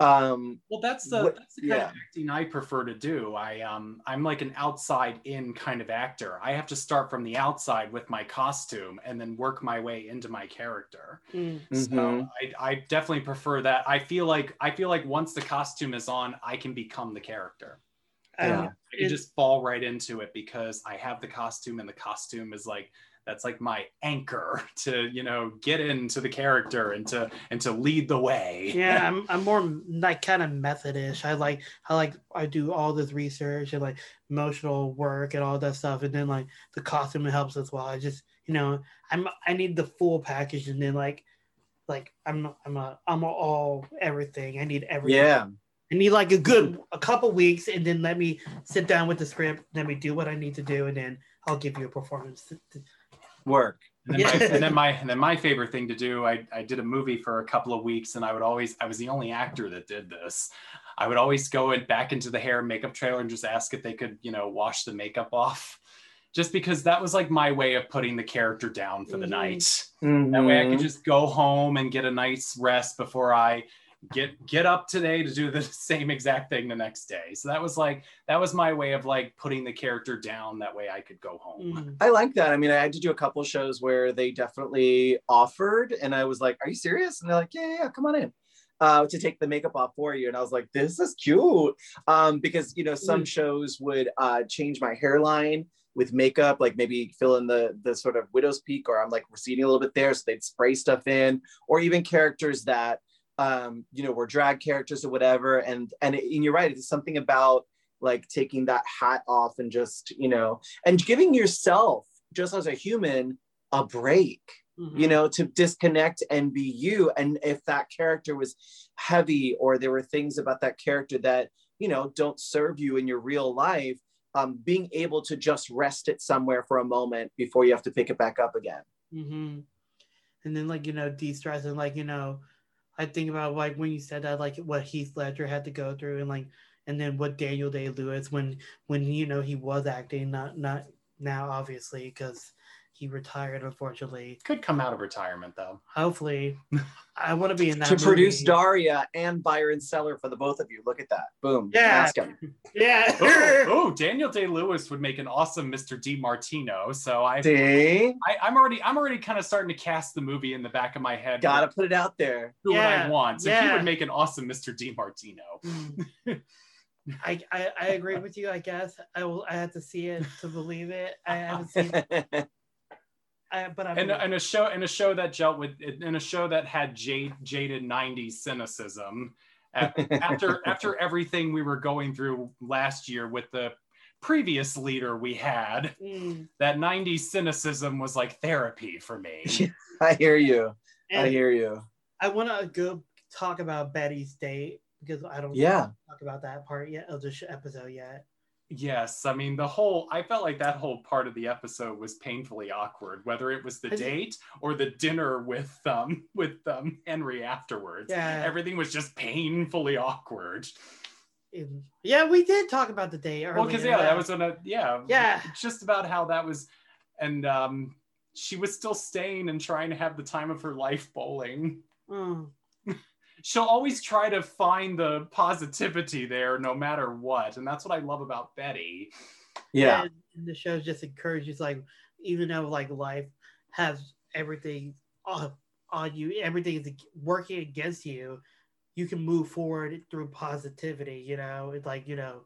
um, Well, that's the What- that's the kind of yeah. acting I prefer to do. I um I'm like an outside in kind of actor. I have to start from the outside with my costume and then work my way into my character. Mm. mhm. So I, I definitely prefer that. I feel like I feel like once the costume is on, I can become the character. Um, Yeah. I can just fall right into it because I have the costume and the costume is like that's like my anchor *laughs* to you know get into the character and to and to lead the way. yeah, *laughs* I'm, I'm more like kind of methodish. I like I like I do all this research and like emotional work and all that stuff, and then like the costume helps as well. I just you know I'm I need the full package, and then like like I'm I'm a I'm a all everything. I need everything. yeah. I need like a good a couple weeks, and then let me sit down with the script. Let me do what I need to do, and then I'll give you a performance. Work. And then, my, *laughs* and then my and then my favorite thing to do, I, I did a movie for a couple of weeks, and I would always I was the only actor that did this. I would always go in, back into the hair and makeup trailer and just ask if they could, you know, wash the makeup off, just because that was like my way of putting the character down for the Mhm. night. That way, I could Mhm. just go home and get a nice rest before I get get up today to do the *laughs* same exact thing the next day. So that was like that was my way of like putting the character down. That way, I could go home. Mm. I like that. I mean, I had to do a couple shows where they definitely offered, and I was like, "Are you serious?" And they're like, "Yeah, yeah, yeah come on in." Uh, to take the makeup off for you, and I was like, "This is cute," um, because you know some Mm. shows would uh, change my hairline with makeup, like maybe fill in the the sort of widow's peak, or I'm like receding a little bit there, so they'd spray stuff in, or even characters that um, you know were drag characters or whatever, and and, it, and you're right, it's something about like taking that hat off and just you know and giving yourself just as a human a break Mhm. you know to disconnect and be you. And if that character was heavy or there were things about that character that you know don't serve you in your real life um, being able to just rest it somewhere for a moment before you have to pick it back up again. Hmm And then like you know de-stress and like you know, I think about like when you said that, like what Heath Ledger had to go through, and like, and then what Daniel Day Lewis when when you know he was acting, not not now obviously because he retired unfortunately. Could come out of retirement though. Hopefully, I want to be in that. to produce. Daria and Buyer and Cellar for the both of you. Look at that. Boom. Yeah. Ask him. *laughs* Yeah. oh, oh, Daniel Day Lewis would make an awesome Mr. DeMartino. So I, See? I I'm already I'm already kind of starting to cast the movie in the back of my head. Gotta put it out there. who would Yeah, I want? So he would make an awesome Mr. DeMartino. Mm. I, I I agree with you. I guess I will. I have to see it to believe it. I haven't seen. It, *laughs* I, but I. and, and a show and a show that dealt with in a show that had jade, jaded 90s cynicism *laughs* after after everything we were going through last year with the previous leader we had Mm. that 90s cynicism was like therapy for me *laughs* I hear you. I hear you. I want to go talk about Betty's date because I don't. Yeah. Talk about that part yet of the sh- episode yet. Yes i mean the whole i felt like that whole part of the episode was painfully awkward whether it was the date or the dinner with um with um henry afterwards Yeah. everything was just painfully awkward yeah, we did talk about the date earlier. Well, because yeah, that was on a yeah, Yeah. just about how that was, and um, she was still staying and trying to have the time of her life bowling. Mm. She'll always try to find the positivity there, no matter what, and that's what I love about Betty. Yeah. And, and the show just encourages like even though like life has everything on, on you, everything is working against you, you can move forward through positivity. You know, it's like you know.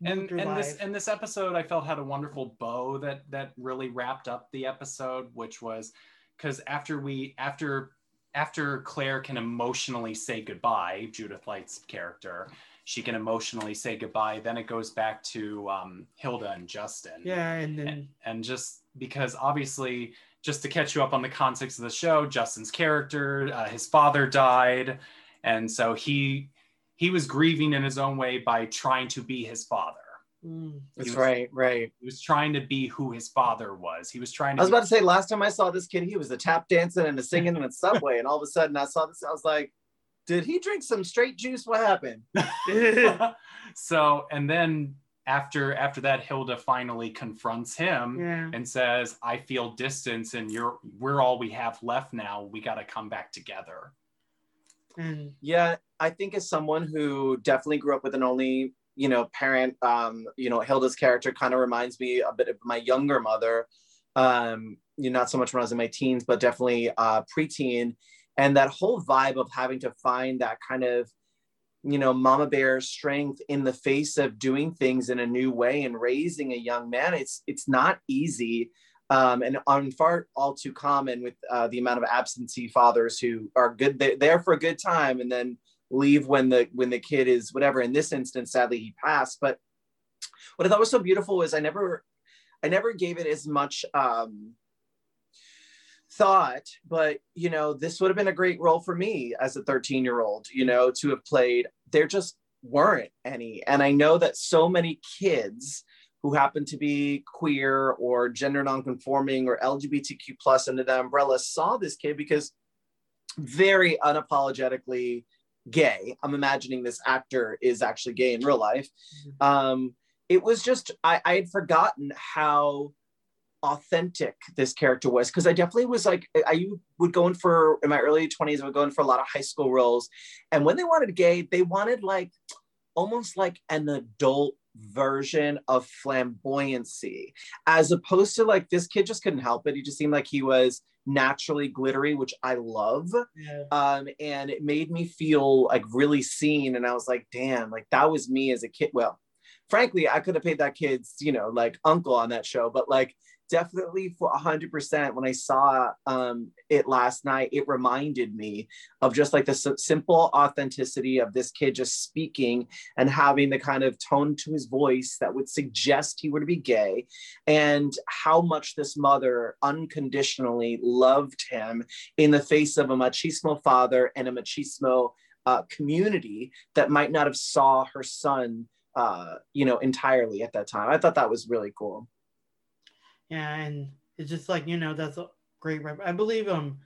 move And through and this and this episode, I felt had a wonderful bow that that really wrapped up the episode, which was because after we after after Claire can emotionally say goodbye, Judith Light's character, she can emotionally say goodbye. Then it goes back to um, Hilda and Justin. yeah, and then And, and just because obviously, just to catch you up on the context of the show, Justin's character, uh, his father died, and so he he was grieving in his own way by trying to be his father. Mm, That's was- right, right. He was trying to be who his father was. He was trying to. I was be- about to say last time I saw this kid, he was a tap dancing and a singing in a subway, and all of a sudden I saw this, I was like, did he drink some straight juice? What happened? *laughs* *laughs* so and then after after that, Hilda finally confronts him. yeah, and says, "I feel distance, and you're we're all we have left now. We got to come back together." and Yeah, I think as someone who definitely grew up with an only, you know, parent, um, you know, Hilda's character kind of reminds me a bit of my younger mother. Um, you know, not so much when I was in my teens, but definitely uh preteen. And that whole vibe of having to find that kind of, you know, mama bear strength in the face of doing things in a new way and raising a young man. It's it's not easy. Um, and on far all too common with uh, the amount of absentee fathers who are good they're there for a good time and then leave when the when the kid is whatever. In this instance sadly he passed. But what i thought was so beautiful was i never i never gave it as much um thought but you know this would have been a great role for me as a 13 year old you know to have played. There just weren't any. And i know that so many kids who happen to be queer or gender nonconforming or lgbtq plus under the umbrella saw this kid because very unapologetically gay. I'm imagining this actor is actually gay in real life. Um it was just i i had forgotten how authentic this character was because I definitely was like I would go in for in my early 20s I would go in for a lot of high school roles. And when they wanted gay they wanted like almost like an adult version of flamboyancy as opposed to like this kid just couldn't help it. He just seemed like he was naturally glittery which I love. Yeah, um, and it made me feel like really seen and i was like damn like that was me as a kid. Well frankly i could have paid that kid's you know like uncle on that show but like definitely for 100% when i saw um, it last night it reminded me of just like the simple authenticity of this kid just speaking and having the kind of tone to his voice that would suggest he were to be gay and how much this mother unconditionally loved him in the face of a machismo father and a machismo uh, community that might not have saw her son uh, you know entirely at that time. I thought that was really cool and it's just like you know that's a great. Rep- I believe um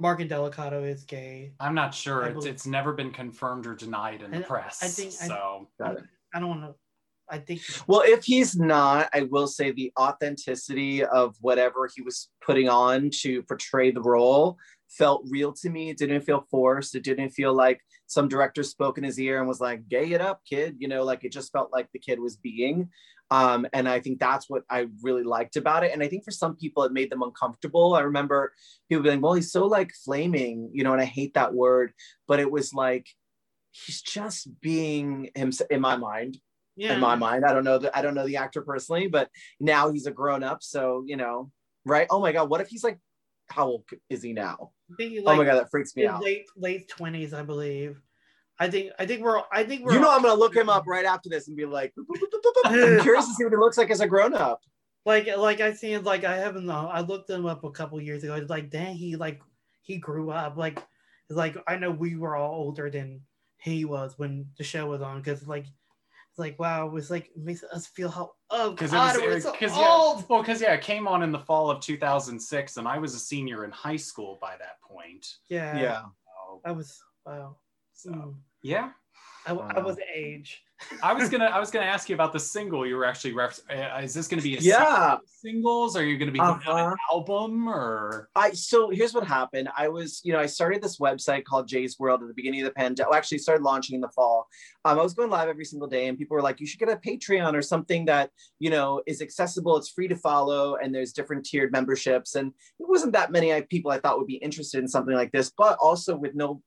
Mark Indelicato is gay. I'm not sure. I It's, believe- it's never been confirmed or denied in the And press. I think- I- so. Got it. I don't want to. I think. Well, if he's not, I will say the authenticity of whatever he was putting on to portray the role felt real to me. It didn't feel forced. It didn't feel like some director spoke in his ear and was like, gay it up, kid. You know, like it just felt like the kid was being. Um, and I think that's what I really liked about it. And I think for some people, it made them uncomfortable. I remember people being, like, well, he's so like flaming, you know, and I hate that word, but it was like, he's just being himself in my mind Yeah. in my mind. I don't know the I don't know the actor personally, but now he's a grown up, so you know, right? Oh my god, what if he's like, how old is he now? Think oh my god, that freaks me out. late late twenties, I believe. I think. I think we're. I think we're. You know, I'm gonna look him up right after this and be like, I'm *laughs* curious to see what he looks like as a grown up. like like I seen like I haven't know I looked him up a couple years ago. It's like dang he like he grew up like it's like I know we were all older than he was when the show was on because like it's like wow it was like it makes us feel how oh Because it we're was, so because yeah, old. well, because yeah, it came on in the fall of 2006, and I was a senior in high school by that point. Yeah, Yeah. So, I was wow. so, Mm. Yeah, I, I Wow. was age. I was gonna, I was gonna ask you about the single you were actually. Ref- uh, is this gonna be a Yeah. singles? Or are you gonna be doing Uh-huh. an album or? I so here's what happened. I was, you know, I started this website called Jai's World at the beginning of the pandemic. Well, actually started launching in the fall. Um, I was going live every single day, and people were like, "You should get a Patreon or something that you know is accessible. It's free to follow, and there's different tiered memberships." And it wasn't that many people I thought would be interested in something like this, but also with no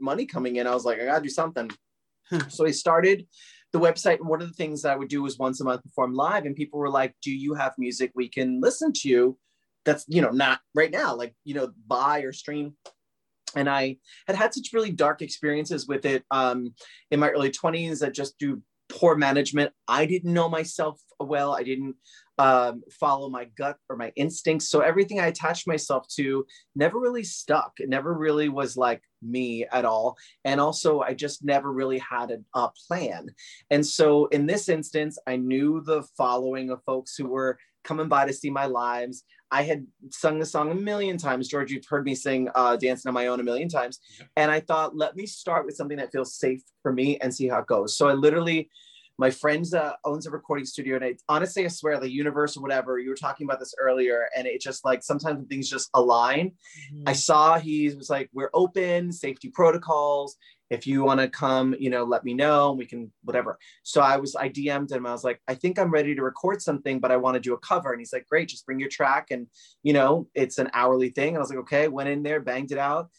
money coming in, I was like, "I gotta do something." so I started the website, and one of the things that I would do was once a month perform live, and people were like, "Do you have music we can listen to?" That's you know not right now, like you know buy or stream. And I had had such really dark experiences with it um, in my early 20s that just do poor management. I didn't know myself well. I didn't um, follow my gut or my instincts. So everything I attached myself to never really stuck. It never really was like me at all. And also, I just never really had a, a plan. And so in this instance, I knew the following of folks who were coming by to see my lives. I had sung the song a million times. George, you've heard me sing uh, Dancing on My Own a million times. And I thought, let me start with something that feels safe for me and see how it goes. So I literally, my friend uh, owns a recording studio. And I honestly, I swear, the universe or whatever, you were talking about this earlier. And it just like sometimes when things just align. I saw he was like, we're open, safety protocols. If you want to come, you know, let me know. And we can whatever. So I was, I DM'd him. I was like, I think I'm ready to record something, but I want to do a cover. And he's like, great, just bring your track. And, you know, it's an hourly thing. And I was like, okay, went in there, banged it out.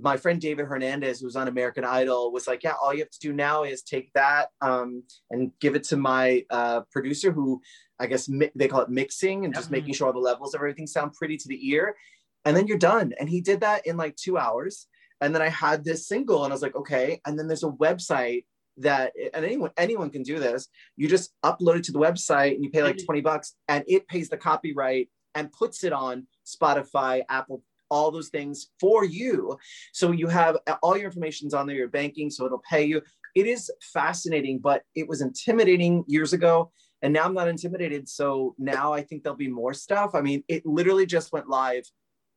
My friend David Hernandez, who was on American Idol, was like, yeah, all you have to do now is take that um, and give it to my uh, producer, who I guess mi- they call it mixing and just Mhm. making sure all the levels of everything sound pretty to the ear. And then you're done. And he did that in like two hours and then I had this single and I was like, okay. And then there's a website that and anyone anyone can do this. You just upload it to the website and you pay like Mhm. 20 bucks and it pays the copyright and puts it on Spotify, Apple, all those things for you. So you have all your information's on there, your banking, so it'll pay you. It is fascinating, but it was intimidating years ago. And now I'm not intimidated. So now I think there'll be more stuff. I mean, it literally just went live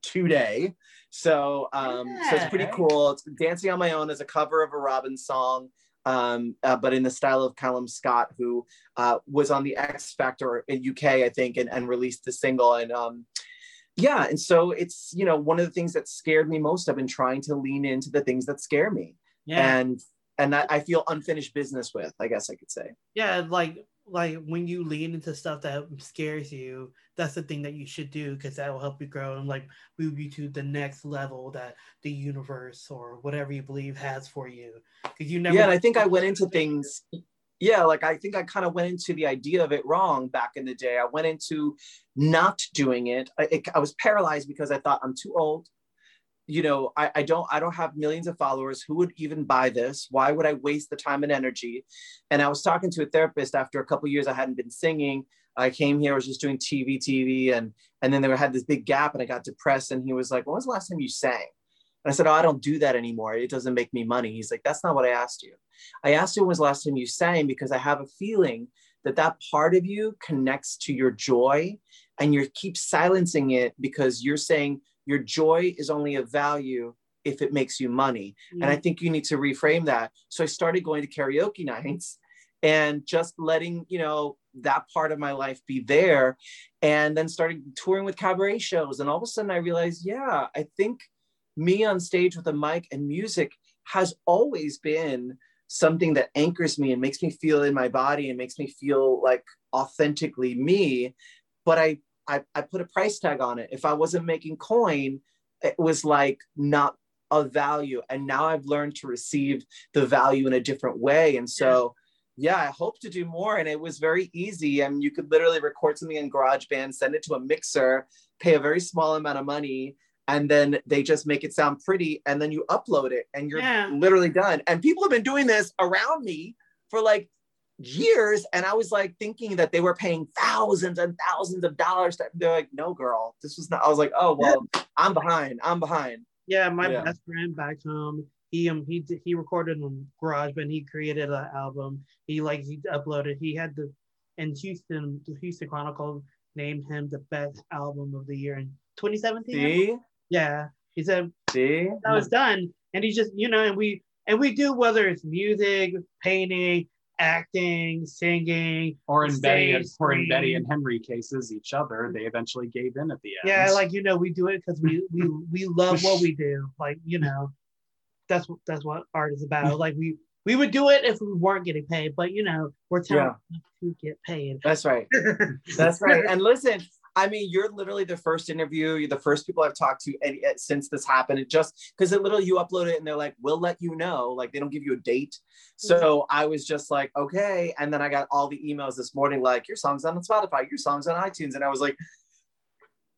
today. So um, so it's pretty cool. It's Dancing on My Own is a cover of a Robyn song, um, uh, but in the style of Callum Scott, who uh, was on the X Factor in UK, I think, and, and released the single. And um, yeah, and so it's you know one of the things that scared me most. I've been trying to lean into the things that scare me, yeah, and and that I feel unfinished business with. I guess I could say. yeah, like like when you lean into stuff that scares you, that's the thing that you should do because that will help you grow and like move you to the next level that the universe or whatever you believe has for you. Because you never. yeah and i think i went into things yeah like i think i kind of went into the idea of it wrong back in the day. I went into not doing it. I, it, I was paralyzed because i thought i'm too old. You know I, I don't i don't have millions of followers. Who would even buy this? Why would i waste the time and energy? And i was talking to a therapist after a couple years i hadn't been singing. I came here i was just doing tv tv and and then there had this big gap and i got depressed and he was like when was the last time you sang and I said, Oh, I don't do that anymore. It doesn't make me money. He's like, That's not what I asked you. I asked you when was the last time you sang because I have a feeling that that part of you connects to your joy and you keep silencing it because you're saying your joy is only of value if it makes you money. Mm. And I think you need to reframe that. So I started going to karaoke nights and just letting, you know, that part of my life be there. And then started touring with cabaret shows. And all of a sudden I realized, yeah, I think me on stage with a mic and music has always been something that anchors me and makes me feel in my body and makes me feel like authentically me. But I I, I put a price tag on it. If I wasn't making coin, it was like not of value. And now I've learned to receive the value in a different way. And so, yeah, I hope to do more. And it was very easy. And you could literally record something in GarageBand, send it to a mixer, pay a very small amount of money, and then they just make it sound pretty. And then you upload it and you're Yeah. literally done. And people have been doing this around me for like years. And I was like thinking that they were paying thousands and thousands of dollars. To, they're like, no, girl, this was not. I was like, oh, well, *laughs* I'm behind. I'm behind. Yeah, my Yeah. best friend back home, he um he he recorded on GarageBand. He created an album. He like he uploaded. He had the in Houston, the Houston Chronicle named him the best album of the year in 2017. See? Yeah, he said See? that was done, and he just you know, and we and we do whether it's music, painting, acting, singing. Or in Betty and or in Betty and Henry cases, each other, they eventually gave in at the end. Yeah, like you know, we do it because we we we love what we do. Like you know, that's what that's what art is about. Like we we would do it if we weren't getting paid, but you know, we're telling to get paid. That's right. *laughs* That's right. And listen, I mean, you're literally the first interview. You're the first people I've talked to any, uh, since this happened. It just because it literally you upload it and they're like, "We'll let you know." Like they don't give you a date. So I was just like, "Okay." And then I got all the emails this morning, like, "Your song's on Spotify. Your song's on iTunes," and I was like,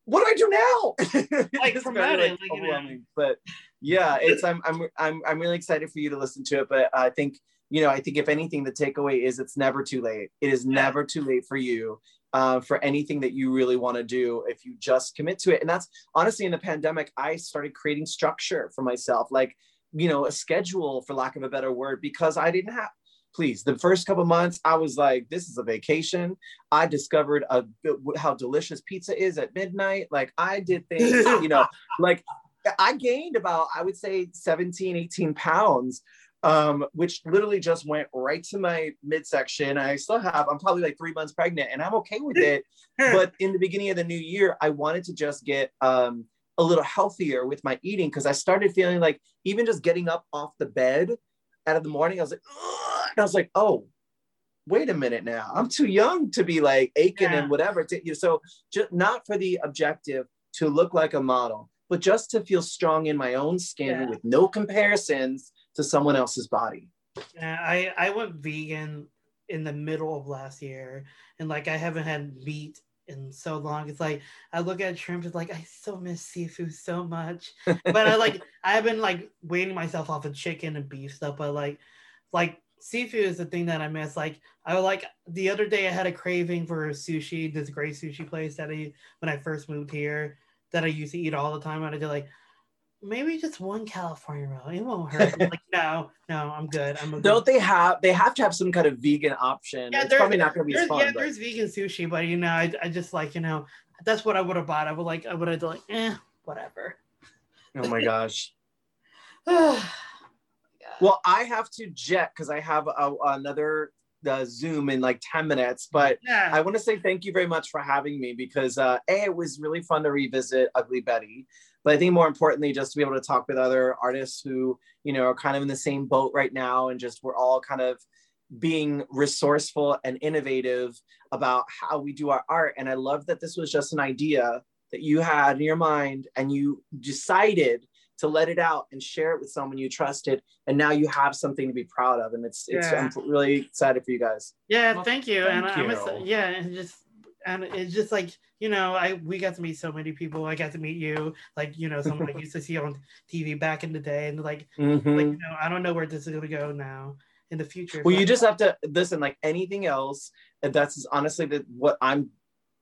"What do I do now?" *laughs* Like, It's promote very, it, like, overwhelming. But yeah, it's I'm I'm I'm I'm really excited for you to listen to it. But I think you know, I think if anything, the takeaway is it's never too late. It is never too late for you uh, for anything that you really want to do if you just commit to it. And that's honestly in the pandemic, I started creating structure for myself, like, you know, a schedule for lack of a better word, because I didn't have. Please, the first couple months, I was like, "This is a vacation." I discovered a, how delicious pizza is at midnight. Like, I did things, you know, *laughs* like I gained about, I would say 17, 18 pounds, um, which literally just went right to my midsection. I still have, I'm probably like three months pregnant and I'm okay with it. *laughs* but in the beginning of the new year, I wanted to just get um, a little healthier with my eating because I started feeling like even just getting up off the bed out of the morning, I was like, "Ugh," and I was like, oh, wait a minute now. I'm too young to be like aching Yeah. and whatever. To, so just not for the objective to look like a model, but just to feel strong in my own skin Yeah. with no comparisons to someone else's body. Yeah, I I went vegan in the middle of last year, and like I haven't had meat in so long. It's like I look at shrimp, it's like I still miss seafood so much. But I like *laughs* I've been like weaning myself off of chicken and beef stuff, but like like seafood is the thing that I miss. Like I like the other day I had a craving for sushi, this great sushi place that I when I first moved here that I used to eat all the time. And I did like maybe just one California roll. It won't hurt. like *laughs* no, no, I'm good. I'm a good Don't they have? They have to have some kind of vegan option. Yeah, it's there- probably not going to be there's, fun. yeah, but- there's vegan sushi, but you know, I, I just like you know, that's what I would have bought. I would like, I would have like, eh, whatever. oh my gosh. *sighs* well, Well, I have to jet because I have a, another uh, Zoom in like 10 minutes. But yeah, I want to say thank you very much for having me because uh, A, it was really fun to revisit Ugly Betty. But I think more importantly, just to be able to talk with other artists who, you know, are kind of in the same boat right now and just we're all kind of being resourceful and innovative about how we do our art. And I love that this was just an idea that you had in your mind and you decided to let it out and share it with someone you trusted. And now you have something to be proud of. And it's, it's Yeah. I'm really excited for you guys. yeah. Well, thank you. and thank I'm a, yeah, and just and it's just like you know, I we got to meet so many people. I got to meet you, like you know, someone I *laughs* used to see on TV back in the day, and like Mhm. like you know, I don't know where this is gonna go now in the future. Well, you just have to listen. Like anything else, and that's honestly the what I'm.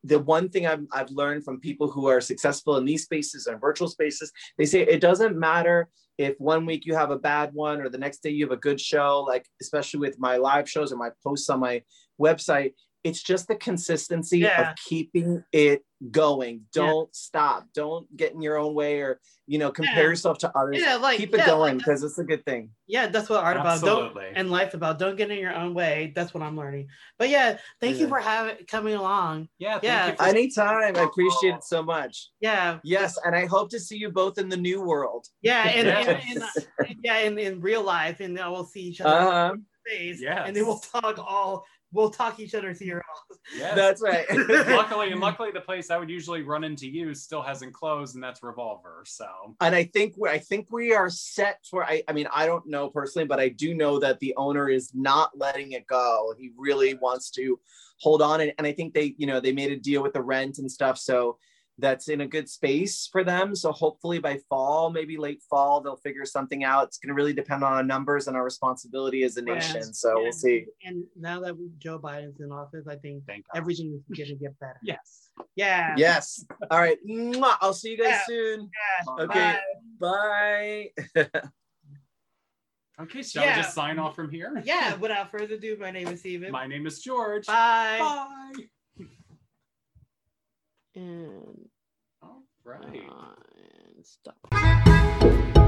The one thing I've, I've learned from people who are successful in these spaces and virtual spaces, they say it doesn't matter if one week you have a bad one or the next day you have a good show. Like especially with my live shows or my posts on my website, it's just the consistency Yeah. of keeping it going. Don't stop. Don't get in your own way or you know compare Yeah. yourself to others. Yeah, like Keep it yeah, going like, because it's a good thing. yeah, that's what art about. Don't Absolutely. and life about. Don't get in your own way. That's what I'm learning. But yeah, thank you for having coming along. Yeah. Thank Yeah. You for- Anytime. I appreciate it so much. Yeah, Yes, and I hope to see you both in the new world. yeah, and, Yes. and, and- yeah, in, in real life, and we'll see each other Uh-huh. face, Yes. and then we'll talk all. We'll talk each other's ear off. Yes. That's right. *laughs* luckily, and *laughs* luckily, the place I would usually run into you still hasn't closed, and that's Revolver. So and I think we I think we are set for I, I mean I don't know personally, but I do know that the owner is not letting it go. He really wants to hold on and, and I think they, you know, they made a deal with the rent and stuff. So that's in a good space for them. So hopefully by fall, maybe late fall, they'll figure something out. It's gonna really depend on our numbers and our responsibility as a nation. Yes. So Yeah. we'll see. And now that Joe Biden's in office, I think thank God. everything is going to get better. *laughs* yes. Yeah. Yes. All right. Mwah. I'll see you guys Yeah. soon. Yeah. Okay. Bye. Bye. *laughs* Okay, shall Yeah. we just sign off from here? Yeah. Without further ado, my name is Steven. My name is George. Bye. Bye. And, Right. Uh, and stop.